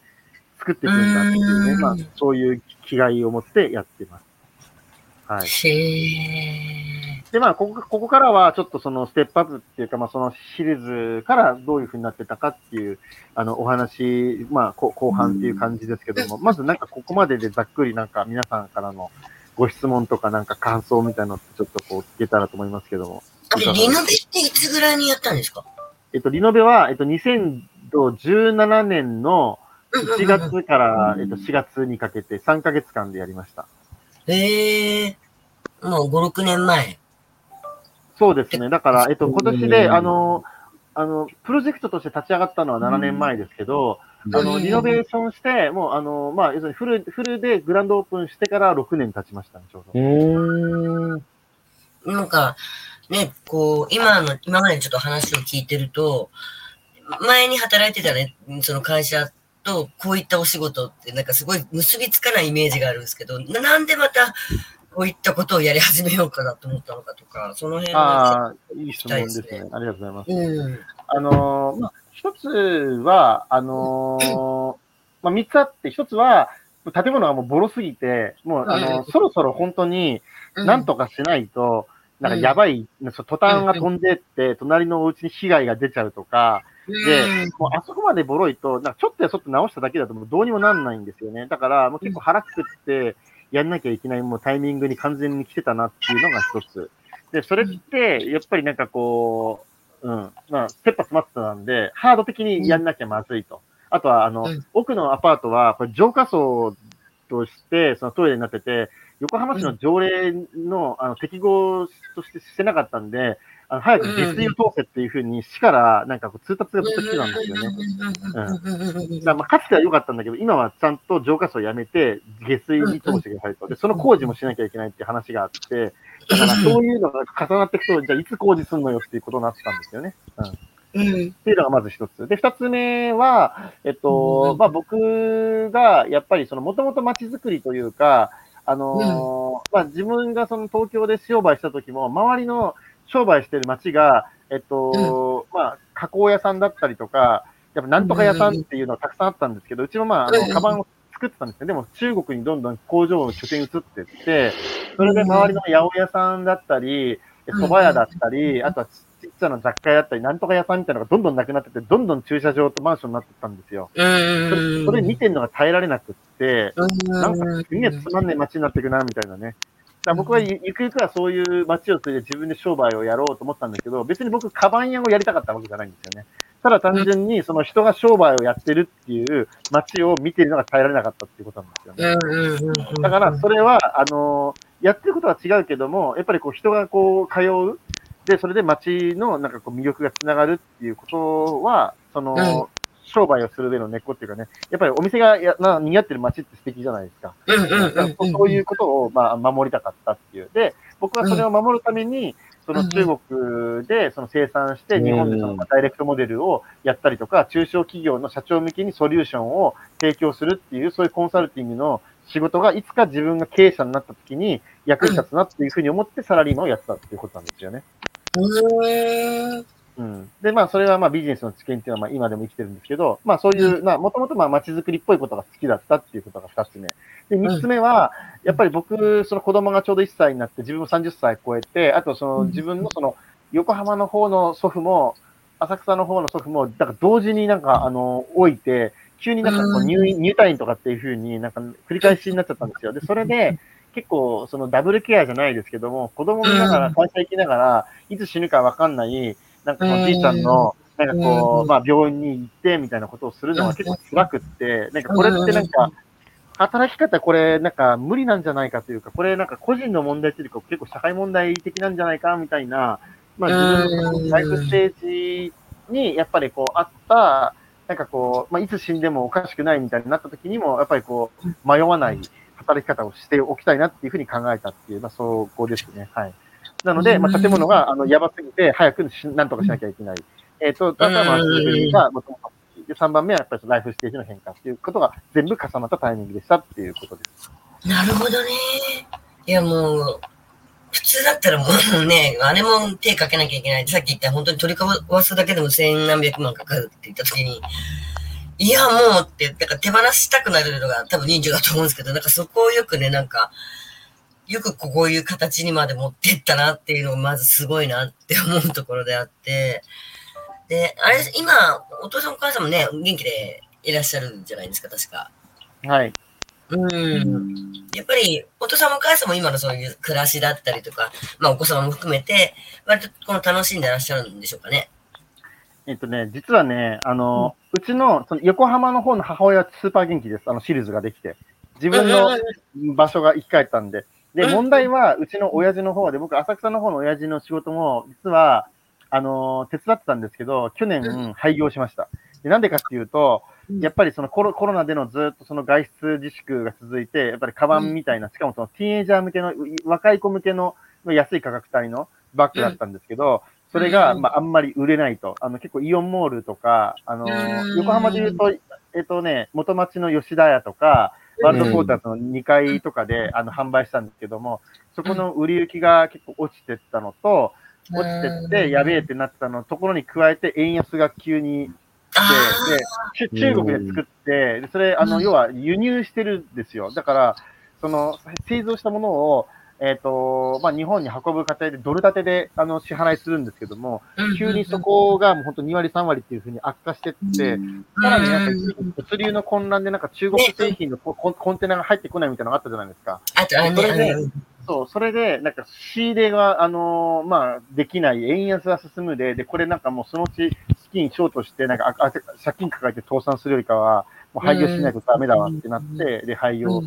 作っていくんだっていうね、うん。まあ、そういう気概を持ってやっています。はい。へで、まあ、ここ、ここからは、ちょっとそのステップアップっていうか、まあ、そのシリーズからどういうふうになってたかっていう、あの、お話、まあ、こ後半っていう感じですけども、まずなんかここまででざっくりなんか皆さんからのご質問とかなんか感想みたいなのちょっとこう聞けたらと思いますけども。あれ、リノベっていつぐらいにやったんですか？えっと、リノベは、えっと、2017年の1月から、えっと、4月にかけて3ヶ月間でやりました。へえ。もう5、6年前。そうですね。だから、えっと、今年で、うんあの、あの、プロジェクトとして立ち上がったのは7年前ですけど、あの、うんリノベーションして、もう、あの、まあ、要するにフル、フルでグランドオープンしてから6年経ちましたね、ちょうど。うん。なんか、ね、こう、今の、今までちょっと話を聞いてると、前に働いてたね、その会社とこういったお仕事ってなんかすごい結びつかないイメージがあるんですけど、ななんでまたこういったことをやり始めようかなと思ったのかとか、その辺は。ああ、いい質問です。ねありがとうございます。うん。あのーまあ、一つは、あのー まあ、三つあって、一つは、建物がもうボロすぎて、もう、あのうんそろそろ本当に、なんとかしないと、なんかやばい、トタンが飛んでって、隣のお家に被害が出ちゃうとか、で、もうあそこまでボロいと、なんかちょっとやそっと直しただけだともうどうにもなんないんですよね。だから、もう結構腹くくって、やんなきゃいけないもうタイミングに完全に来てたなっていうのが一つ。で、それって、やっぱりなんかこう、うん、まあ、切羽詰まってたんで、ハード的にやんなきゃまずいと。あとは、あの、うん奥のアパートは、これ浄化層として、そのトイレになってて、横浜市の条例の、あの適合としてしてなかったんで、あの早く下水を通せっていうふうに市からなんかこう通達がずっと来てたんですよね。だからまあかつては良かったんだけど、今はちゃんと浄化層をやめて、下水に通してくださいと。で、その工事もしなきゃいけないっていう話があって、だからそういうのが重なっていくと、じゃあいつ工事すんのよっていうことになってたんですよね。うん。うん。っていうのがまず一つ。で、二つ目は、えっと、まあ僕が、やっぱりその、もともと街づくりというか、あのーまあ自分がその東京で商売した時も、周りの商売してる街が、えっと、まあ加工屋さんだったりとか、やっぱなんとか屋さんっていうのはたくさんあったんですけど、うちもまあ、あの、うんカバンを作ってたんですね。でも中国にどんどん工場の拠点移ってって、それで周りの八百屋さんだったり、蕎麦屋だったり、あとはちっちゃな雑貨屋だったり、なんとか屋さんみたいなのがどんどんなくなってて、どんどん駐車場とマンションになってったんですよ。それそれ見てるのが耐えられなくって、なんかすげえつまんねえ街になっていくな、みたいなね。だから僕はゆゆくゆくはそういう街を継いで自分で商売をやろうと思ったんだけど、別に僕、カバン屋をやりたかったわけじゃないんですよね。ただ単純に、その人が商売をやってるっていう街を見てるのが耐えられなかったっていうことなんですよね。だから、それは、あのやってることは違うけども、やっぱりこう人がこう通う、で、それで街のなんかこう魅力がつながるっていうことは、その、うん商売をする上の根っこっていうかね、やっぱりお店がやな賑わってる街って素敵じゃないですか。そういうことを、まあ、守りたかったっていう。で、僕はそれを守るために、その中国でその生産して、うん日本でそのダイレクトモデルをやったりとか、中小企業の社長向けにソリューションを提供するっていう、そういうコンサルティングの仕事がいつか自分が経営者になった時に 役に立つなっていうふうに思ってサラリーマンをやってたっていうことなんですよね。うん。で、まあ、それはまあビジネスの知見っていうのはまあ今でも生きてるんですけど、まあそういう、まあもともとまあ街づくりっぽいことが好きだったっていうことが二つ目。で、三つ目は、やっぱり僕、その子供がちょうど1歳になって、自分も30歳超えて、あとその自分のその横浜の方の祖父も、浅草の方の祖父も、だから同時になんか、あの、置いて、急になんかこう入院、入退院とかっていう風になんか繰り返しになっちゃったんですよ。で、それで、結構、そのダブルケアじゃないですけども、子供見ながら、会社行きながら、いつ死ぬかわかんない、なんかおじいちゃんの、なんかこう、まあ病院に行ってみたいなことをするのは結構辛くって、なんかこれってなんか、働き方これなんか無理なんじゃないかというか、これなんか個人の問題というか結構社会問題的なんじゃないかみたいな、まあ自分のライフステージにやっぱりこうあった、なんかこう、まあいつ死んでもおかしくないみたいになった時にも、やっぱりこう、迷わない働き方をしておきたいなっていうふうに考えたっていう、まあそこですね。はい。なので、まあ建物があのやばすぎて早くしなんとかしなきゃいけない。えっ、と、だからまあ、がもともとで、3番目はやっぱりライフステージの変化っていうことが全部重なったタイミングでしたっていうことです。なるほどね。いやもう、普通だったらもうね、あれも手かけなきゃいけない。さっき言った本当に取り壊すだけでも千何百万かかるって言った時に、いやもうって、だから手放したくなるのが多分人情だと思うんですけど、なんかそこをよくね、なんか、よくこういう形にまで持ってったなっていうのがまずすごいなって思うところであって、で、あれ、今、お父さんお母さんもね、元気でいらっしゃるんじゃないですか、確か。はい。うん。やっぱり、お父さんもお母さんも今のそういう暮らしだったりとか、まあお子様も含めて、割とこの楽しんでらっしゃるんでしょうかね。えっとね、実はね、あの、うちの、その横浜の方の母親はスーパー元気です。あの、シリーズができて。自分の場所が生き返ったんで。で、うん問題は、うちの親父の方で、僕、浅草の方の親父の仕事も、実は、あの、手伝ってたんですけど、去年、廃業しました。で、なんでかっていうと、やっぱりそのコロコロナでのずっとその外出自粛が続いて、やっぱりカバンみたいな、しかもそのティーンエイジャー向けの、若い子向けの安い価格帯のバッグだったんですけど、それが、うん。まあ、あんまり売れないと。あの、結構イオンモールとか、あのうん、横浜で言うと、えっとね、元町の吉田屋とか、ワールドポーターズの2階とかで、あの、販売したんですけども、そこの売り行きが結構落ちてったのと、落ちてって、やべえってなってたのところに加えて、円安が急にあで、で中中国で作って、でそれ、あの、うん。要は輸入してるんですよ。だから、その、製造したものを、えっ、と、まあ、日本に運ぶ過程でドル建てで、あの、支払いするんですけども、あ急にそ、こがもう本当2割3割っていうふうに悪化してって、さらになんか物流の混乱でなんか中国製品のコ コンテナが入ってこないみたいなのがあったじゃないですか。あと、あのそれでそう、それで、なんか仕入れが、あのーまあ、できない、円安が進むで、で、これなんかもうそのうち資金ショートして、なんかああ借金抱えて倒産するよりかは、もう廃業しないとダメだわってなって、で、廃業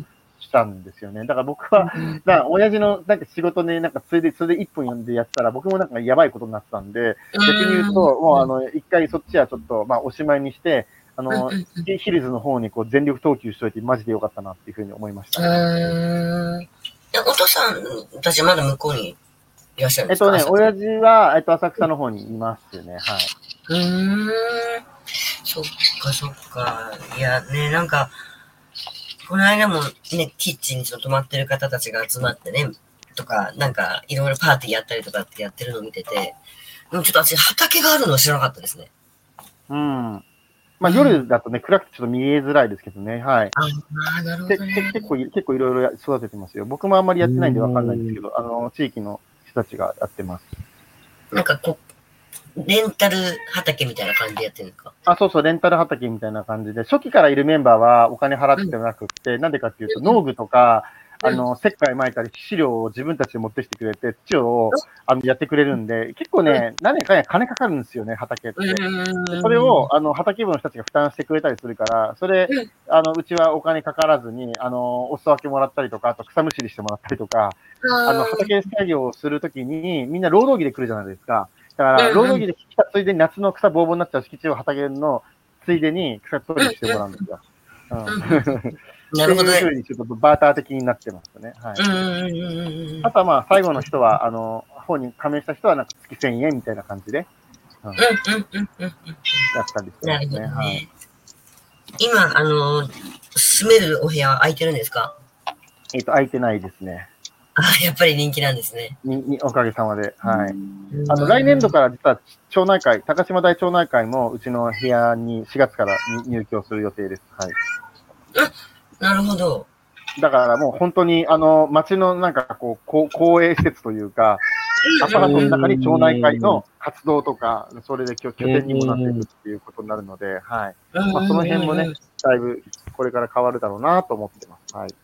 したんですよね。だから僕は、だから親父のなんか仕事で、なんかついで、それで1分読んでやってたら、僕もなんかやばいことになってたんで、逆に言うと、もうあの、一回そっちはちょっと、まあ、おしまいにして、あの、ヒルズの方にこう全力投球しといて、マジでよかったなっていうふうに思いました。うん。えお父さんたちまだ向こうにいらっしゃるんですか？えっとね、親父は、えっと、浅草の方にいますね。はい。うーん。そっかそっか。いやね、なんか、この間もね、キッチンに泊まってる方たちが集まってね、とか、なんか、いろいろパーティーやったりとかってやってるのを見てて、でもちょっと私、畑があるのを知らなかったですね。うん。まあ、夜だとね、暗くてちょっと見えづらいですけどね。はい。ああ、なるほけどね。け結構い、結構いろいろや育ててますよ。僕もあんまりやってないんでわかんないんですけど、あの、地域の人たちがやってます。なんかこう、レンタル畑みたいな感じでやってるんですか？あ、そうそう、レンタル畑みたいな感じで、初期からいるメンバーはお金払ってなくって、なんでかっていうと、農具とか、あの、石灰撒いたり、飼料を自分たちで持ってきてくれて、土をあのやってくれるんで、結構ね、何年かや金かかるんですよね、畑って。でそれを、あの、畑部の人たちが負担してくれたりするから、それうん、あの、うちはお金かからずに、あの、お裾分けもらったりとか、あと草むしりしてもらったりとか、あの、畑作業をするときに、みんな労働着で来るじゃないですか。だから、うん労働着で来たついでに夏の草ぼうぼうになっちゃう敷地を畑のついでに草取りしてもらうんですよ。うん。なるほどねうふ。うにちょっとバーター的になってますね。はい。うんうんうんうんうんあとはまあ、最後の人は、あの、方に加盟した人はなんか月1000円みたいな感じで、うん、やうんうんうんうんったりしてなるほどますね。はい。ね。今、あの、住めるお部屋空いてるんですか？えっ、と、空いてないですね。あやっぱり人気なんですね。に、に、おかげさまで。はい。うんあの、来年度から実は町内会、高島大町内会もうちの部屋に4月からに入居する予定です。はい。なるほど。だからもう本当に、あの、町のなんかこう、こう公営施設というか、アパートの中に町内会の活動とか、それで拠拠点にもなっていくっていうことになるので、はい。まあ、その辺もね、だいぶこれから変わるだろうなと思ってます。はい。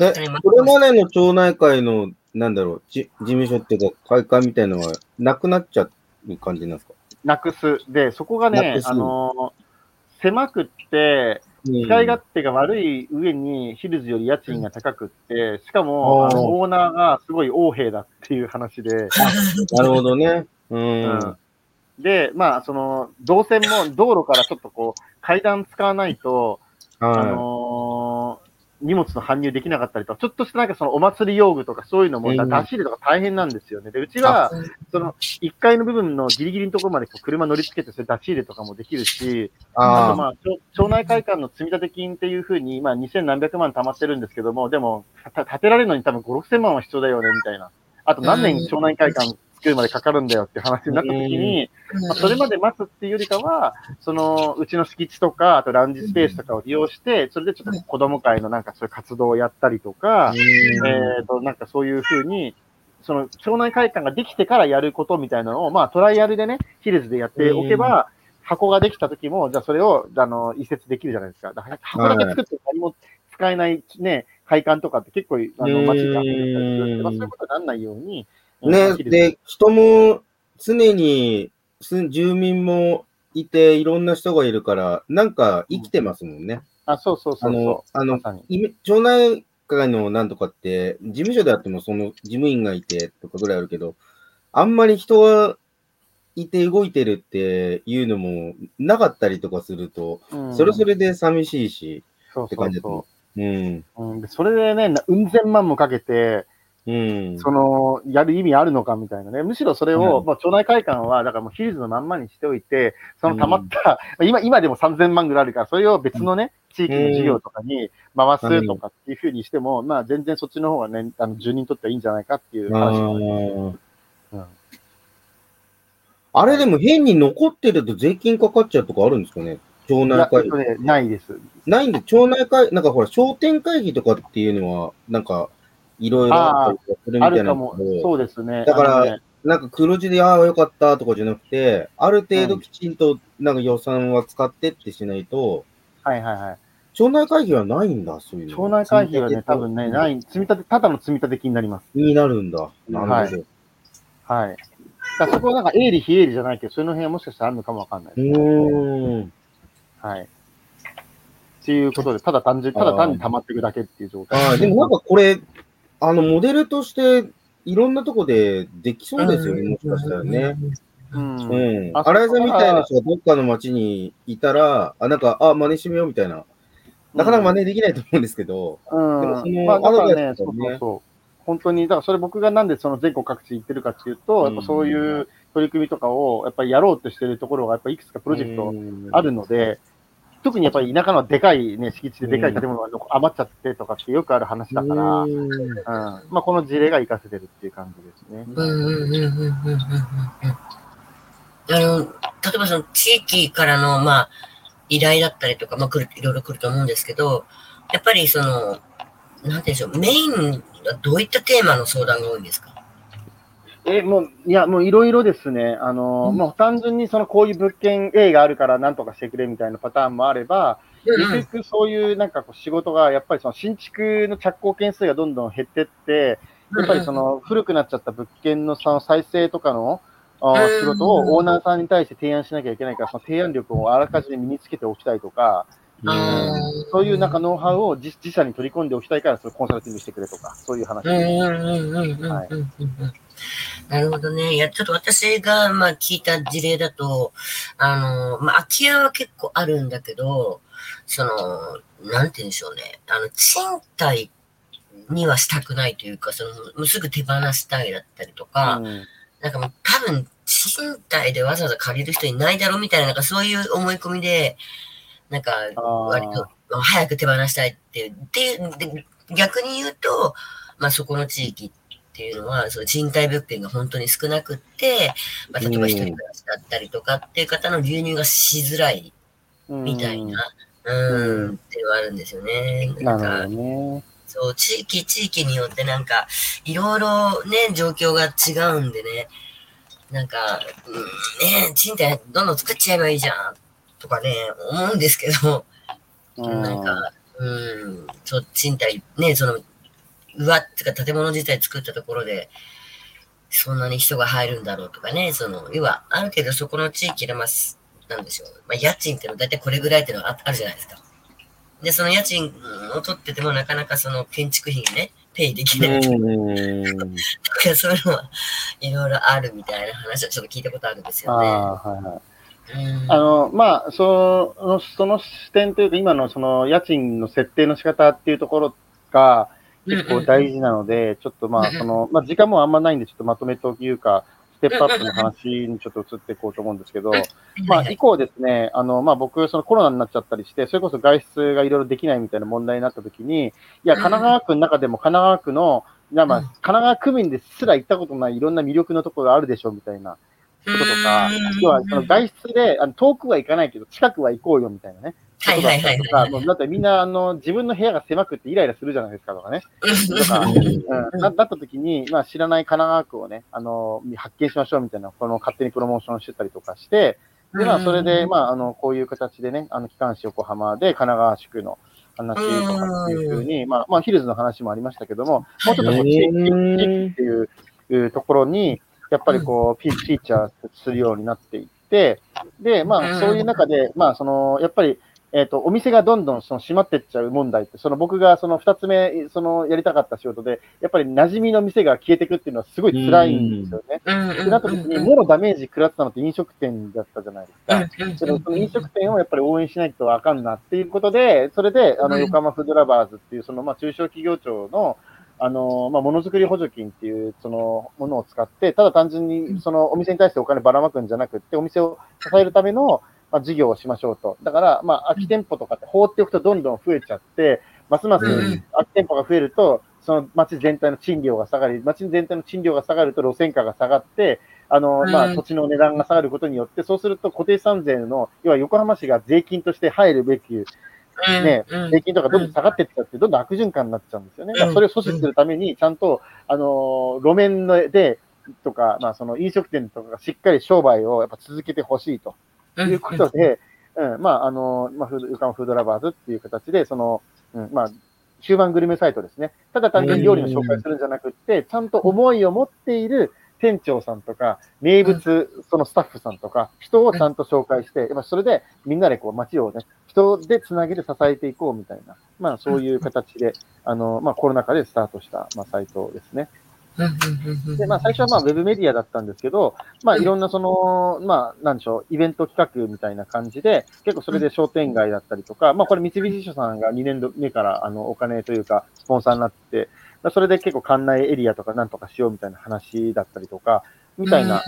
え、これまでの町内会の、なんだろう、じ事務所っていうか、会館みたいなのはなくなっちゃう感じなんですか？なくす。で、そこがねあのー狭くって、使い勝手が悪い上にヒルズより家賃が高くって、しかも、オーナーがすごい横兵だっていう話で、なるほどね。う。うん。んで、まあ、その、動線も道路からちょっとこう、階段使わないと、あはのー荷物の搬入できなかったりとか、ちょっとしたなんかそのお祭り用具とかそういうのもうん出し入れとか大変なんですよね。で、うちは、その1階の部分のギリギリのところまでこう車乗り付けてそれ出し入れとかもできるし、い。あとあまあ町町内会館の積立金っていうふうに、まあ2000何百万貯まってるんですけども、でも、た建てられるのに多分5、6000万は必要だよね、みたいな。あと何年町内会館作るまでかかるんだよって話になった時に、まあ、それまで待つっていうよりかは、その、うちの敷地とか、あとラウンジスペースとかを利用して、それでちょっと子供会のなんかそういう活動をやったりとか、えっと、なんかそういうふうに、その、町内会館ができてからやることみたいなのを、まあ、トライアルでね、ヒルズでやっておけば、箱ができた時も、じゃあそれを、あの、移設できるじゃないですか。だから箱だけ作って何も使えないね、会館とかって結構、あの、街に溢れてたりするんで、まあ、そういうことにならないように、ね、で、人も常に、す住民もいて、いろんな人がいるから、なんか生きてますもんね。あ、そうそうそうあのそ、あのま、さに。イメ町内会のなんとかって、事務所であってもその事務員がいてとかぐらいあるけど、あんまり人がいて動いてるっていうのもなかったりとかすると、うん。それそれで寂しいし、そうって感じだとそう。そうん。それでね、なうん千万もかけて、うん。その、やる意味あるのかみたいなね。むしろそれを、うんまあ、町内会館は、だからもうヒルズのまんまにしておいて、その溜まった、今、今でも3000万ぐらいあるから、それを別のね、地域の事業とかに回すとかっていうふうにしても、まあ全然そっちの方がね、あの、住人にとってはいいんじゃないかっていうあ話もーうんあれでも変に残ってると税金かかっちゃうとかあるんですかね？町い内会やえっと。ね、ないです。ないんで、町内会、なんかほら、商店会議とかっていうのは、なんか、いろいろあったりとかするみあたいなるかも。そうですね。だからねなんか黒字で、ああ、よかったとかじゃなくて、ある程度きちんと、なんか予算は使ってってしないと、はいはいはい。町内会議はないんだ、そういうの。町内会費はね、多分ね、ないい、積み立て、ただの積み立て金になります。になるんだ。なるほど。はい。だからそこはなんか営利非営利じゃないけど、その辺はもしかしたらあるのかもわかんない。うーん。はい。っていうことで、ただ単純、ただ単に溜まっていくだけっていう状態。ああ、でもなんかこれ、あの、モデルとして、いろんなとこでできそうですよね、もしかしたらね。うん。うん。あ荒井さんみたいな人がどっかの町にいたら、あ、なんか、あ、真似してみようみたいな。なかなか真似できないと思うんですけど。うん。でもそのまあ、ね、そうそうそう。本当に、だからそれ僕がなんでその全国各地行ってるかっていうと、やっぱそういう取り組みとかをやっぱりやろうとしてるところがやっぱいくつかプロジェクトあるので、特にやっぱり田舎のでかいね、敷地ででかい建物が余っちゃってとかってよくある話だから、うん、うん、まあこの事例が生かせてるっていう感じですね。うんうんうんうんうん。うん。あの、例えばその地域からの、まあ、依頼だったりとか、まあ来る、いろいろ来ると思うんですけど、やっぱりその、なんていうんでしょう、メインはどういったテーマの相談が多いんですか？え、もう、いや、もういろいろですね。あの、うん。もう単純にそのこういう物件 A があるから何とかしてくれみたいなパターンもあれば、ゆくゆくそういうなんかこう仕事が、やっぱりその新築の着工件数がどんどん減ってって、やっぱりその古くなっちゃった物件のその再生とかの仕事をオーナーさんに対して提案しなきゃいけないから、その提案力をあらかじめ身につけておきたいとか、あそういうなんかノウハウを自自社に取り込んでおきたいから、それコンサルティングしてくれとか、そういう話。うんうんうんうんうんうんはいうん。うんなるほどね。いや、ちょっと私が、まあ、聞いた事例だと、あの、まあ、空き家は結構あるんだけど、その、なんて言うんでしょうね。あの、賃貸にはしたくないというか、その、もうすぐ手放したいだったりとか、うんなんかもう多分、賃貸でわざわざ借りる人いないだろうみたいな、なんかそういう思い込みで、なんか、割と早く手放したいっていう。で、で逆に言うと、まあそこの地域っていうのは、その賃貸物件が本当に少なくって、まあ例えば一人暮らしだったりとかっていう方の流入がしづらいみたいな、うん、っていうのがあるんですよね。ななんか、ね。そう、地域、地域によってなんか、いろいろね、状況が違うんでね、なんか、うん、ね、賃貸どんどん作っちゃえばいいじゃん、とかね、思うんですけど、うん。なんか、うん、そう、賃貸、ね、その、上ってか建物自体作ったところで、そんなに人が入るんだろうとかね、その、要は、ある程度そこの地域でます、なんでしょう。まあ、家賃ってのは大体これぐらいっていうのがああるじゃないですか。で、その家賃を取っててもなかなかその建築費がね、ペイできないとうん。か、そういうのはいろいろあるみたいな話をちょっと聞いたことあるんですよね。はいはい。うんあの、まあ、その、その視点というか、今のその家賃の設定の仕方っていうところが結構大事なので、ちょっとまあ、うんその、まあ、時間もあんまないんで、ちょっとまとめというか、ステップアップの話にちょっと移っていこうと思うんですけど、まあ、以降ですね、あの、まあ、僕、そのコロナになっちゃったりして、それこそ外出がいろいろできないみたいな問題になった時に、いや、神奈川区の中でも神奈川区の、まあ、うん。神奈川区民ですら行ったことないいろんな魅力のところがあるでしょうみたいなこととか、要はその外出であの遠くは行かないけど、近くは行こうよみたいなね。はいはいはい。もうだってみんなあの自分の部屋が狭くてイライラするじゃないですかとかね。とか、うんうん、なだった時に、まあ、知らない神奈川区をね、あの、発見しましょうみたいな、この勝手にプロモーションしてたりとかして、で、まあ、それで、まあ、あの、こういう形でね、あの、機関士横浜で神奈川宿の話とかっていうふうに、まあ、まあ、ヒルズの話もありましたけども、もうちょっとこう地域、っていうところに、やっぱりこう、フィーチャーするようになっていって、で、まあ、そういう中で、まあ、その、やっぱり、えっ、と、お店がどんどんその閉まってっちゃう問題って、その僕がその二つ目、そのやりたかった仕事で、やっぱり馴染みの店が消えていくっていうのはすごい辛いんですよね。うん。うん。で、なった時に、もろダメージ食らってたのって飲食店だったじゃないですか。そのその飲食店をやっぱり応援しないとあかんなっていうことで、それで、あの、うん。横浜フードラバーズっていう、その、まあ、中小企業庁の、あの、まあ、ものづくり補助金っていう、その、ものを使って、ただ単純に、その、お店に対してお金ばらまくんじゃなくって、お店を支えるための、まあ、事業をしましょうと。だから、まあ、空き店舗とかって放っておくとどんどん増えちゃって、ますますうん空き店舗が増えると、その街全体の賃料が下がり、街全体の賃料が下がると路線価が下がって、あの、まあ、うん土地の値段が下がることによって、そうすると固定資産税の、要は横浜市が税金として入るべき、ね、税金とかどんどん下がっていっちゃって、どんどん悪循環になっちゃうんですよね。それを阻止するために、ちゃんと、あの、路面ので、とか、まあ、その飲食店とかがしっかり商売をやっぱ続けてほしいと。いうことで、うん、まあ、あの、まあ、フード、横浜フードラバーズっていう形で、その、うん、まあ、終盤グルメサイトですね。ただ単純に料理の紹介するんじゃなくって、ちゃんと思いを持っている店長さんとか、名物、そのスタッフさんとか、人をちゃんと紹介して、やっぱそれでみんなでこう街をね、人でつなげて支えていこうみたいな、まあそういう形で、あの、まあコロナ禍でスタートした、まあサイトですね。で、まあ最初はまあウェブメディアだったんですけど、まあいろんなその、まあなんでしょう、イベント企画みたいな感じで、結構それで商店街だったりとか、まあこれ三菱商さんが2年目からあのお金というかスポンサーになって、まあそれで結構館内エリアとかなんとかしようみたいな話だったりとか、みたいな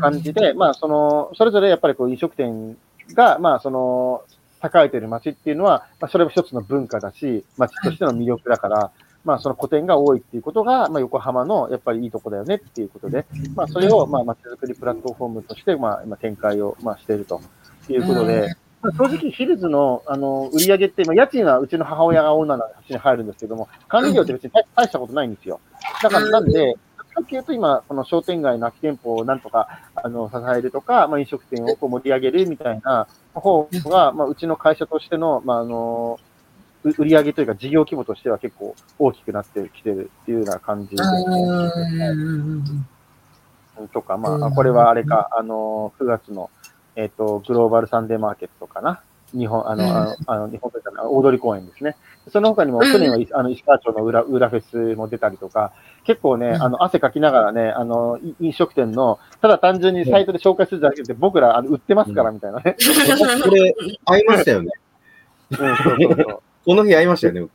感じで、まあその、それぞれやっぱりこう飲食店が、まあその、栄えてる街っていうのは、まあそれも一つの文化だし、街としての魅力だから、まあその古典が多いっていうことが、まあ横浜のやっぱりいいとこだよねっていうことで、まあそれをまあ街づくりプラットフォームとして、まあ今展開をまあしているということで、まあ正直ヒルズのあの売り上げって、まあ家賃はうちの母親がオーナーのうちに入るんですけども、管理料って別に大大したことないんですよ。だからなんで、かっていうと今、この商店街の空き店舗をなんとかあの支えるとか、まあ、飲食店をこう盛り上げるみたいな方が、まあ、うちの会社としての、まあ、あの、う売り上げというか事業規模としては結構大きくなってきてるっていうような感じで。とか、まあ、これはあれか、あの、9月の、えっ、と、グローバルサンデーマーケットかな。日本、あの、あの、あの日本というか、大通公園ですね。その他にも、去年は、あの、石川町の裏、裏フェスも出たりとか、結構ね、あの、汗かきながらね、あの、い飲食店の、ただ単純にサイトで紹介するだけで、僕ら、あの、売ってますから、みたいなね。これ、会いましたよね。うん、そうそうそう。この日会いましたよね。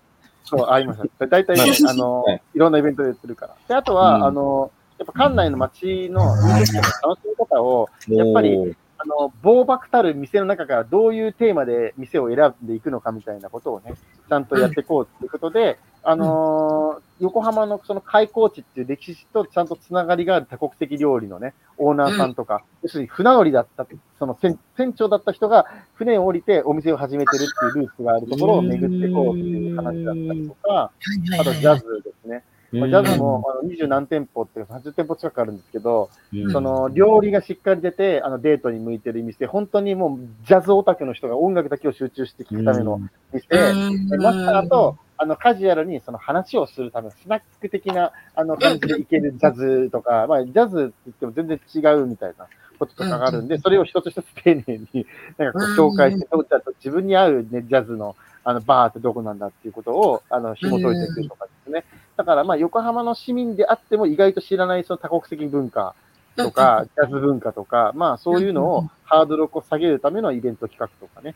そう、ありました。大体ね、あの、はいいろんなイベントでやってるから。で、あとは、うんあの、やっぱ館内の街の飲食店の楽しみ方を、やっぱりあの、暴漠たる店の中からどういうテーマで店を選んでいくのかみたいなことをね、ちゃんとやっていこうということで、あのー横浜のその開港地っていう歴史とちゃんとつながりがある多国籍料理のね、オーナーさんとか、要するに船乗りだった、そその船船長だった人が船を降りてお店を始めてるっていうルーツがあるところを巡っていこうっていう話だったりとか、あとジャズですね。まあジャズもあの20何店舗っていうか30店舗近くあるんですけど、うん。その料理がしっかり出て、あのデートに向いてる店、本当にもうジャズオタクの人が音楽だけを集中して聴くための店、でマスターとあのカジュアルにその話をするためのスナック的なあの感じでいけるジャズとか、まあ、ジャズって言っても全然違うみたいなこととかがあるんで、それを一つ一つ丁寧になんかこう紹介して、じゃあ自分に合う、ね、ジャズのあのバーってどこなんだっていうことをあの紐解いていくとかですね。だからまあ横浜の市民であっても意外と知らないその多国籍文化とか、ジャズ文化とか、まあそういうのをハードルを下げるためのイベント企画とかね、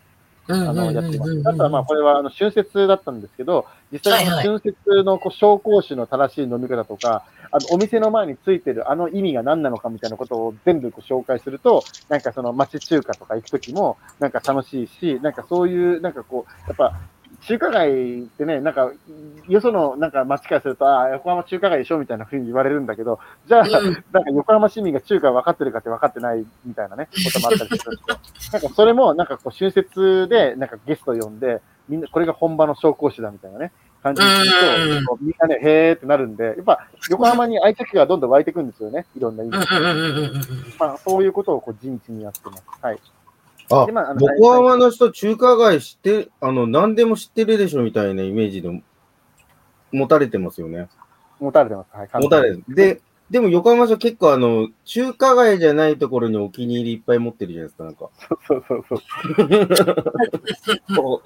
あの、やってます。あとはまあ、これは、あの、春節だったんですけど、実際にはい春節のこう紹興酒の正しい飲み方とか、あの、お店の前についてるあの意味が何なのかみたいなことを全部こう紹介すると、なんかその町中華とか行くときも、なんか楽しいし、なんかそういう、なんかこう、やっぱ、中華街ってね、なんか、よそのなんか街からすると、ああ、横浜中華街でしょみたいな風に言われるんだけど、じゃあ、なんか横浜市民が中華分かってるかって分かってないみたいなね、こともあったりするんですよ。なんかそれも、なんかこう、春節で、なんかゲスト呼んで、みんな、これが本場の紹興酒だみたいなね、感じにすると、みんなね、へーってなるんで、やっぱ、横浜に愛着がどんどん湧いてくんですよね、いろんな意味で。まあ、そういうことをこう、地道にやってます。はい。あでまああの横浜の人、中華街知って、あの、何でも知ってるでしょみたいなイメージで持たれてますよね。持たれてます。はい。持たれてる。で、でも横浜市は結構あの、中華街じゃないところにお気に入りいっぱい持ってるじゃないですか、なんか。そうそうそう。そう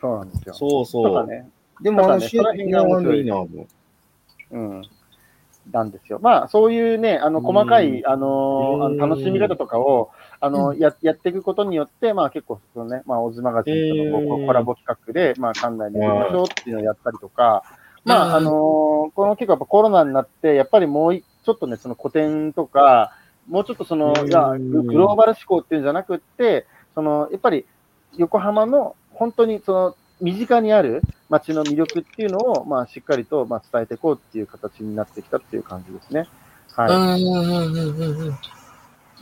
そうなんですよ。そうとそう。かね。でもあの、ただねその辺がいいな、もう。うん。なんですよ。まあ、そういうね、あの、細かい、あの楽しみ方とかを、あの、や、やっていくことによって、まあ結構、そのね、まあ、オズマガジンとのコラボ企画で、まあ、館内に行きましょうっていうのをやったりとか、まあ、あのーこの結構やっぱコロナになって、やっぱりもういちょっとね、その古典とか、もうちょっとその、うん。いや、ググローバル思考っていうんじゃなくって、その、やっぱり横浜の本当にその、身近にある街の魅力っていうのを、まあ、しっかりと、まあ、伝えていこうっていう形になってきたっていう感じですね。はい。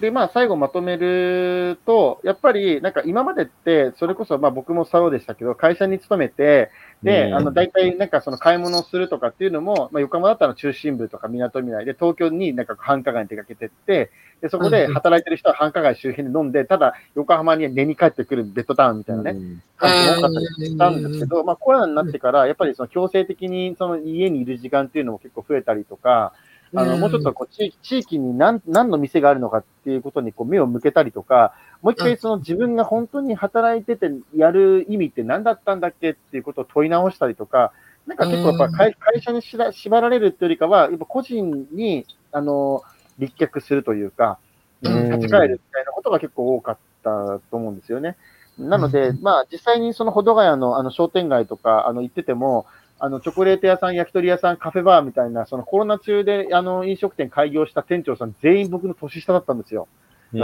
で、まあ、最後まとめると、やっぱり、なんか今までって、それこそ、まあ僕もそうでしたけど、会社に勤めて、で、うん。あの、大体なんかその買い物をするとかっていうのも、まあ横浜だったら中心部とか港未来で、東京になんか繁華街に出かけてって、で、そこで働いてる人は繁華街周辺で飲んで、ただ横浜に寝に帰ってくるベッドタウンみたいなね、うん。感じも多かったりしたんですけど、まあコロナになってから、やっぱりその強制的にその家にいる時間っていうのも結構増えたりとか、あの、もうちょっとこう地域地域に何何の店があるのかっていうことにこう目を向けたりとか、もう一回その自分が本当に働いててやる意味って何だったんだっけっていうことを問い直したりとか、なんか結構やっぱ会会社にしら縛られるっていうよりかは、やっぱ個人に、あの、立脚するというか、うん。立ち返るみたいなことが結構多かったと思うんですよね。なので、まあ実際にその保土ヶ谷のあの商店街とかあの行ってても、あのチョコレート屋さん、焼き鳥屋さん、カフェバーみたいな、そのコロナ中であの飲食店開業した店長さん、全員僕の年下だったんですよ。うん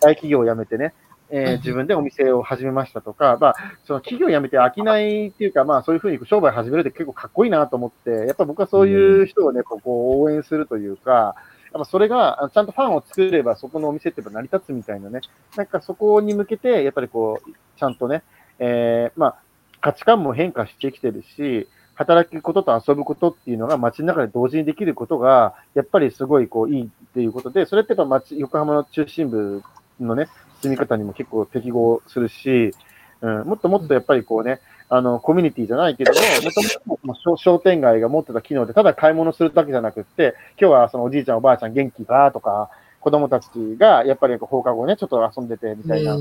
大企業を辞めてね、えー自分でお店を始めましたとか、まあ、その企業を辞めて飽きないっていうか、まあそういうふうに商売始めるって結構かっこいいなと思って、やっぱ僕はそういう人をね、こうこう応援するというか、やっぱそれが、あちゃんとファンを作れば、そこのお店ってやっぱ成り立つみたいなね。なんかそこに向けて、やっぱりこう、ちゃんとね、えーまあ、価値観も変化してきてるし、働くことと遊ぶことっていうのが街の中で同時にできることが、やっぱりすごいこういいっていうことで、それってやっぱ街、横浜の中心部のね、住み方にも結構適合するし、うん、もっともっとやっぱりこうね、あの、コミュニティじゃないけども、もともとも商商店街が持ってた機能で、ただ買い物するだけじゃなくって、今日はそのおじいちゃんおばあちゃん元気かとか、子供たちがやっぱり放課後ね、ちょっと遊んでてみたいな、えっ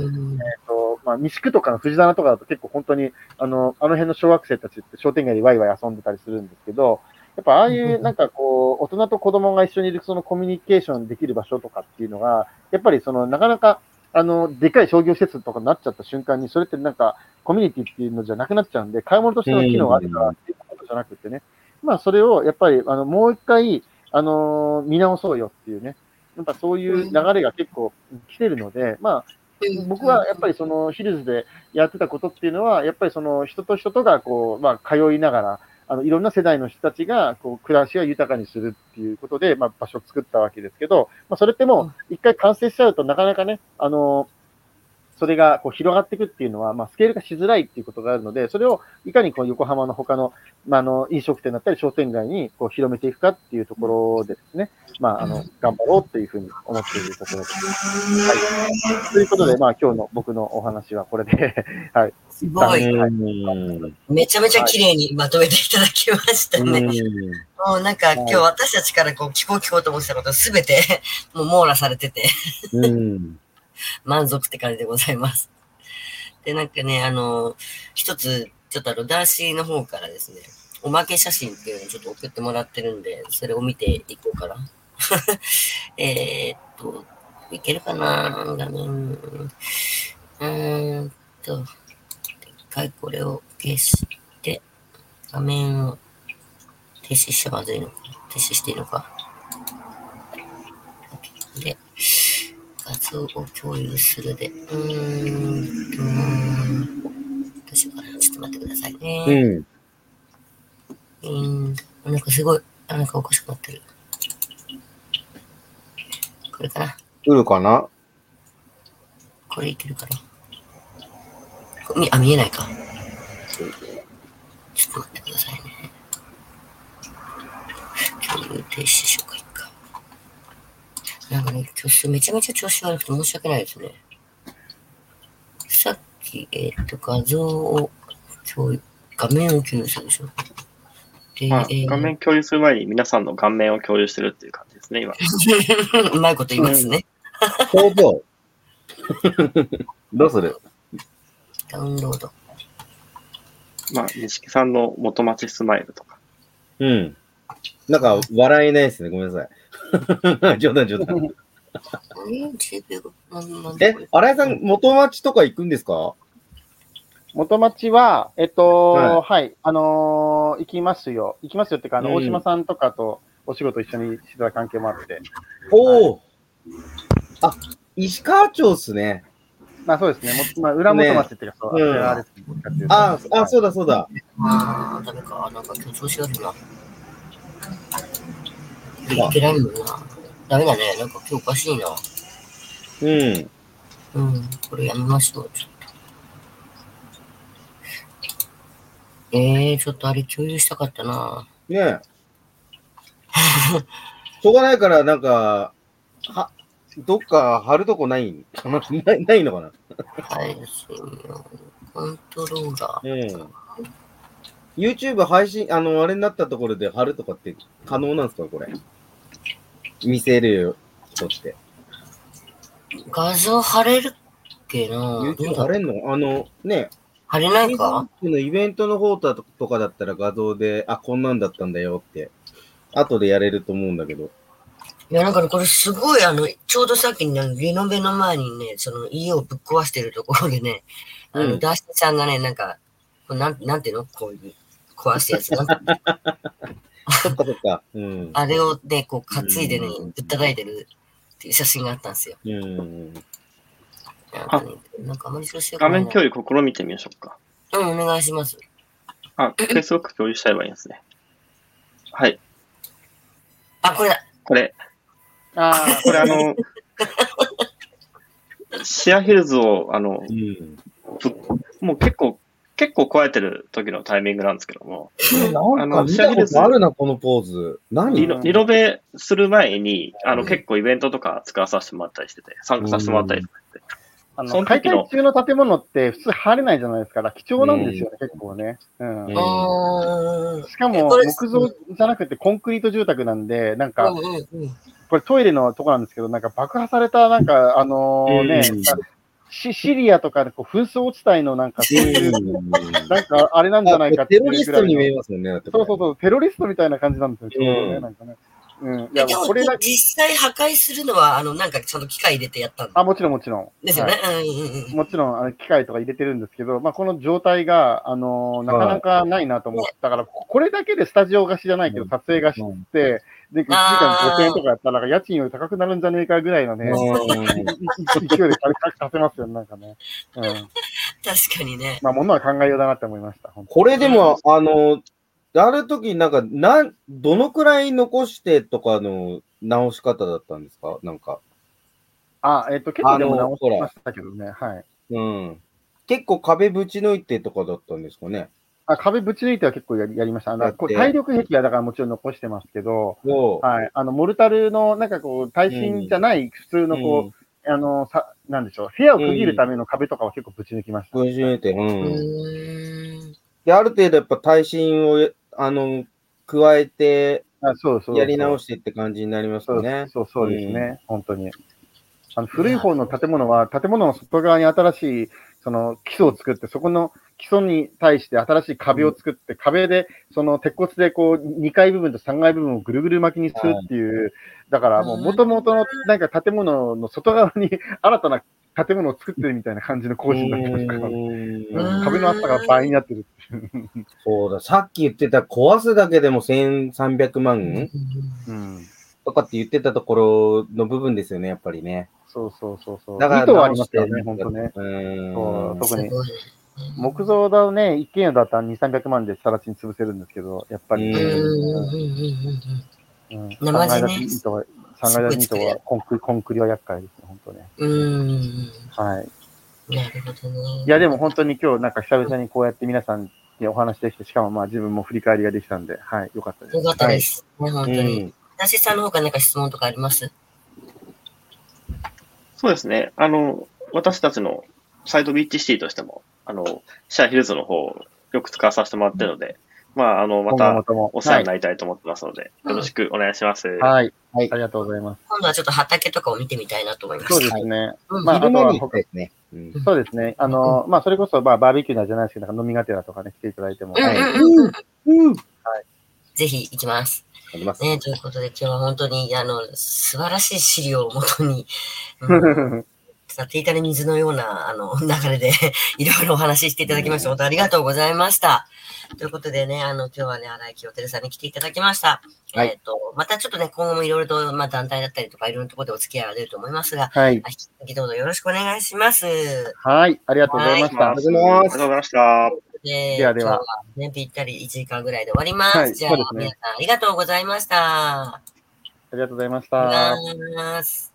と、まあ、西区とかの藤棚とかだと結構本当に、あの、あの辺の小学生たちって商店街でワイワイ遊んでたりするんですけど、やっぱああいうなんかこう、大人と子供が一緒にいるそのコミュニケーションできる場所とかっていうのが、やっぱりそのなかなか、あの、でかい商業施設とかになっちゃった瞬間に、それってなんかコミュニティっていうのじゃなくなっちゃうんで、買い物としての機能があるからっていうことじゃなくてね、まあそれをやっぱり、あの、もう一回、あの見直そうよっていうね、やっぱそういう流れが結構来てるので、まあ、僕はやっぱりそのヒルズでやってたことっていうのは、やっぱりその人と人とがこう、まあ、通いながら、あのいろんな世代の人たちがこう暮らしを豊かにするっていうことで、まあ、場所を作ったわけですけど、まあ、それってもう一回完成しちゃうとなかなかね、あのそれがこう広がっていくっていうのは、まあ、スケールがしづらいっていうことがあるので、それをいかにこう横浜の他の、まあ、あの飲食店だったり商店街にこう広めていくかっていうところでですね、まあ、あの頑張ろうというふうに思っているところです。はい、ということで、まあ、今日の僕のお話はこれで、はい。すごい。うんめちゃめちゃ綺麗にまとめていただきましたね。うんもうなんか今日私たちからこう聞こう聞こうと思ってたことすべてもう網羅されててうん。満足って感じでございます。で、なんかね、あの、一つ、ちょっとあの、ダーシーの方からですね、おまけ写真っていうのをちょっと送ってもらってるんで、それを見ていこうかな。えっと、いけるかな画面。うーんと、一回これを消して、画面を停止しちゃまずいのか。停止していいのか。で、を共有するで。うーんと、どうしようかな。ちょっと待ってくださいね。うん。うん、なんかすごい、あなんかおかしくなってる。これかな来るかな？これいけるかなこみあ、見えないか。ちょっと待ってくださいね。共有停止しようか。なんかね、今日めちゃめちゃ調子悪くて申し訳ないですね。さっき、えっ、と、画像を共有、画面を共有するでしょ。で、まあえー画面共有する前に皆さんの顔面を共有してるっていう感じですね、今。うまいこと言いますね。工場。どうする？ダウンロード。まあ、錦さんの元町スマイルとか。うん。なんか、笑えないですね。ごめんなさい。冗談冗談。えー、10秒なんなんでえこれ、新井さん、元町とか行くんですか？元町は、えっと、ははい、あのー行きますよ。行きますよっていうか、あの、うん大島さんとかとお仕事一緒にしてた関係もあって。おお、あ、石川町っすね。まあそうですね。もまあ、裏元町っていうか、そう、うんあれあ、あ、そうだそうだ。あー、ダメか。なんか今日調子悪いな。いけないもんな。ダメだね。なんか今日おかしいな。うん。うん。これやめましょう。ちょっと。えー、ちょっとあれ共有したかったな。ねえ。しょうがないから、なんか、は、どっか貼るとこない？か なないないのかな？配信用コントローラー。うん。YouTube 配信、あの、あれになったところで貼るとかって可能なんですか？これ。見せるとって。画像貼れるっけな。どう YouTube だ貼れんの？あの、ね、貼れないか？のイベントの方だととかだったら画像で、あ、こんなんだったんだよって、後でやれると思うんだけど。いや、なんかね、これすごい、あの、ちょうどさっきね、リノベの前にね、その家をぶっ壊してるところでね、あの、うん。ダーシーさんがね、なんか、これなんなんていうの？こういう、壊すやつ。なんかそっかそっか。うん。あれをね、こう、担いでねうん、ぶったたいてるっていう写真があったんですよ。うん。なんかね、なんかあまり画面共有試みてみましょうか。うん、お願いします。あ、Facebook 共有しちゃえばいいんですね。はい。あ、これだ。これ、あこれあの、シェアヒルズを、あの、うん。ぶもう結構、結構壊れてる時のタイミングなんですけども、なんか見たことあるな、このポーズ。何？リノリノベする前に、あの、うん結構イベントとか作らさせてもらったりしてて、参加させてもらったりとかして。あの、解体中の建物って普通入れないじゃないですか。貴重なんですよね、結構ね。うん。しかも、木造じゃなくてコンクリート住宅なんで、なんか。これトイレのとこなんですけど、なんか爆破された、なんか、あのーね、うんシシリアとかでこう紛争地帯のなんか、そういう、うんなんかあれなんじゃないかっていうテロリストに見えますもんね。そうそうそう、テロリストみたいな感じなんですよ、ちょうどね、うんなんかね。うん。いや、でもこれ実際破壊するのは、あの、なんかちゃんと機械入れてやったんあ、もちろんもちろん。ですよね。はいうんうんうん。もちろん、あの機械とか入れてるんですけど、まあ、この状態が、あのーなかなかないなと思ったから、これだけでスタジオ貸しじゃないけど、うん撮影貸しって、で、1時間5000円とかやったら、なんか家賃より高くなるんじゃねえかぐらいのね、うん勢いで借りさせますよね、なんかね。うん。確かにね。まあ、ものは考えようだなって思いました、これでも、あの、で、ある時なんか、なん、どのくらい残してとかの直し方だったんですか？なんか。あ、えっ、と、結構でも直しましたけどね。はい。うん。結構壁ぶち抜いてとかだったんですかね？あ壁ぶち抜いては結構やりやりました。あの体力壁はだからもちろん残してますけど。はい。あの、モルタルの、なんかこう、耐震じゃない普通のこう、うんあの、さ、なんでしょう、部屋を区切るための壁とかは結構ぶち抜きました。ぶち抜いて、う。うん。で、ある程度やっぱ耐震を、あの、加えて、あそうそう。やり直ししてって感じになりますそうよね。そうそうですね、本当に。あの古い方の建物は、建物の外側に新しい、その基礎を作って、そこの基礎に対して新しい壁を作って、壁で、その鉄骨でこう、2階部分と3階部分をぐるぐる巻きにするっていう、だからもう元々のなんか建物の外側に 新たな建物を作ってるみたいな感じの工事になってますから、壁の厚さが倍になってるっていう。そうだ、さっき言ってた壊すだけでも1300万うん。とかって言ってたところの部分ですよね、やっぱりね。そうそうそうそう。だから意図はありますよね、本当ね。うん。そう特に木造だね、一軒家だったら2、300万でさら地に潰せるんですけど、やっぱり、ううんうんうんうんうんうん、生地ね3階建てニートは、3階建てニートはコンクリ、コンクリは厄介ですね、本当ね。うんうんはい。なるほどね。いや、でも本当に今日なんか久々にこうやって皆さんにお話できて、しかもまあ自分も振り返りができたんで、はい、よかったです。よかったです。ね、本当うに。ん。男性さんの方から何か質問とかあります？そうですね。あの、私たちのサイドビッチシティとしても、あの、シェアヒルズの方をよく使わさせてもらってるので、まあ、あの、またお世話になりたいと思ってますので、よろしくお願いします。はい。はいありがとうございます。今度はちょっと畑とかを見てみたいなと思います。そうですね。うんまあ、あとですね。うんそうですね。あの、まあ、それこそ、まあ、バーベキューなんじゃないですけど、なんか飲みがてらとかね、来ていただいても。うんはいうんうんうん。ぜひ行きます。あります。ね、ということで今日は本当に、あの、素晴らしい資料をもとに、うん さていたね水のような、あの、流れで いろいろお話ししていただきまして、本当ありがとうございました。ということでね、あの、今日はね、荒井清照さんに来ていただきました。はいえっ、と、またちょっとね、今後もいろいろと、まあ、団体だったりとか、いろんなところでお付き合いが出ると思いますが、はい。引き続きどうぞよろしくお願いします。はい。ありがとうございました。ありがとうございました。でではでは今日はね、ぴったり1時間ぐらいで終わります。はいじゃあ、ね皆さんありがとうございました。ありがとうございました。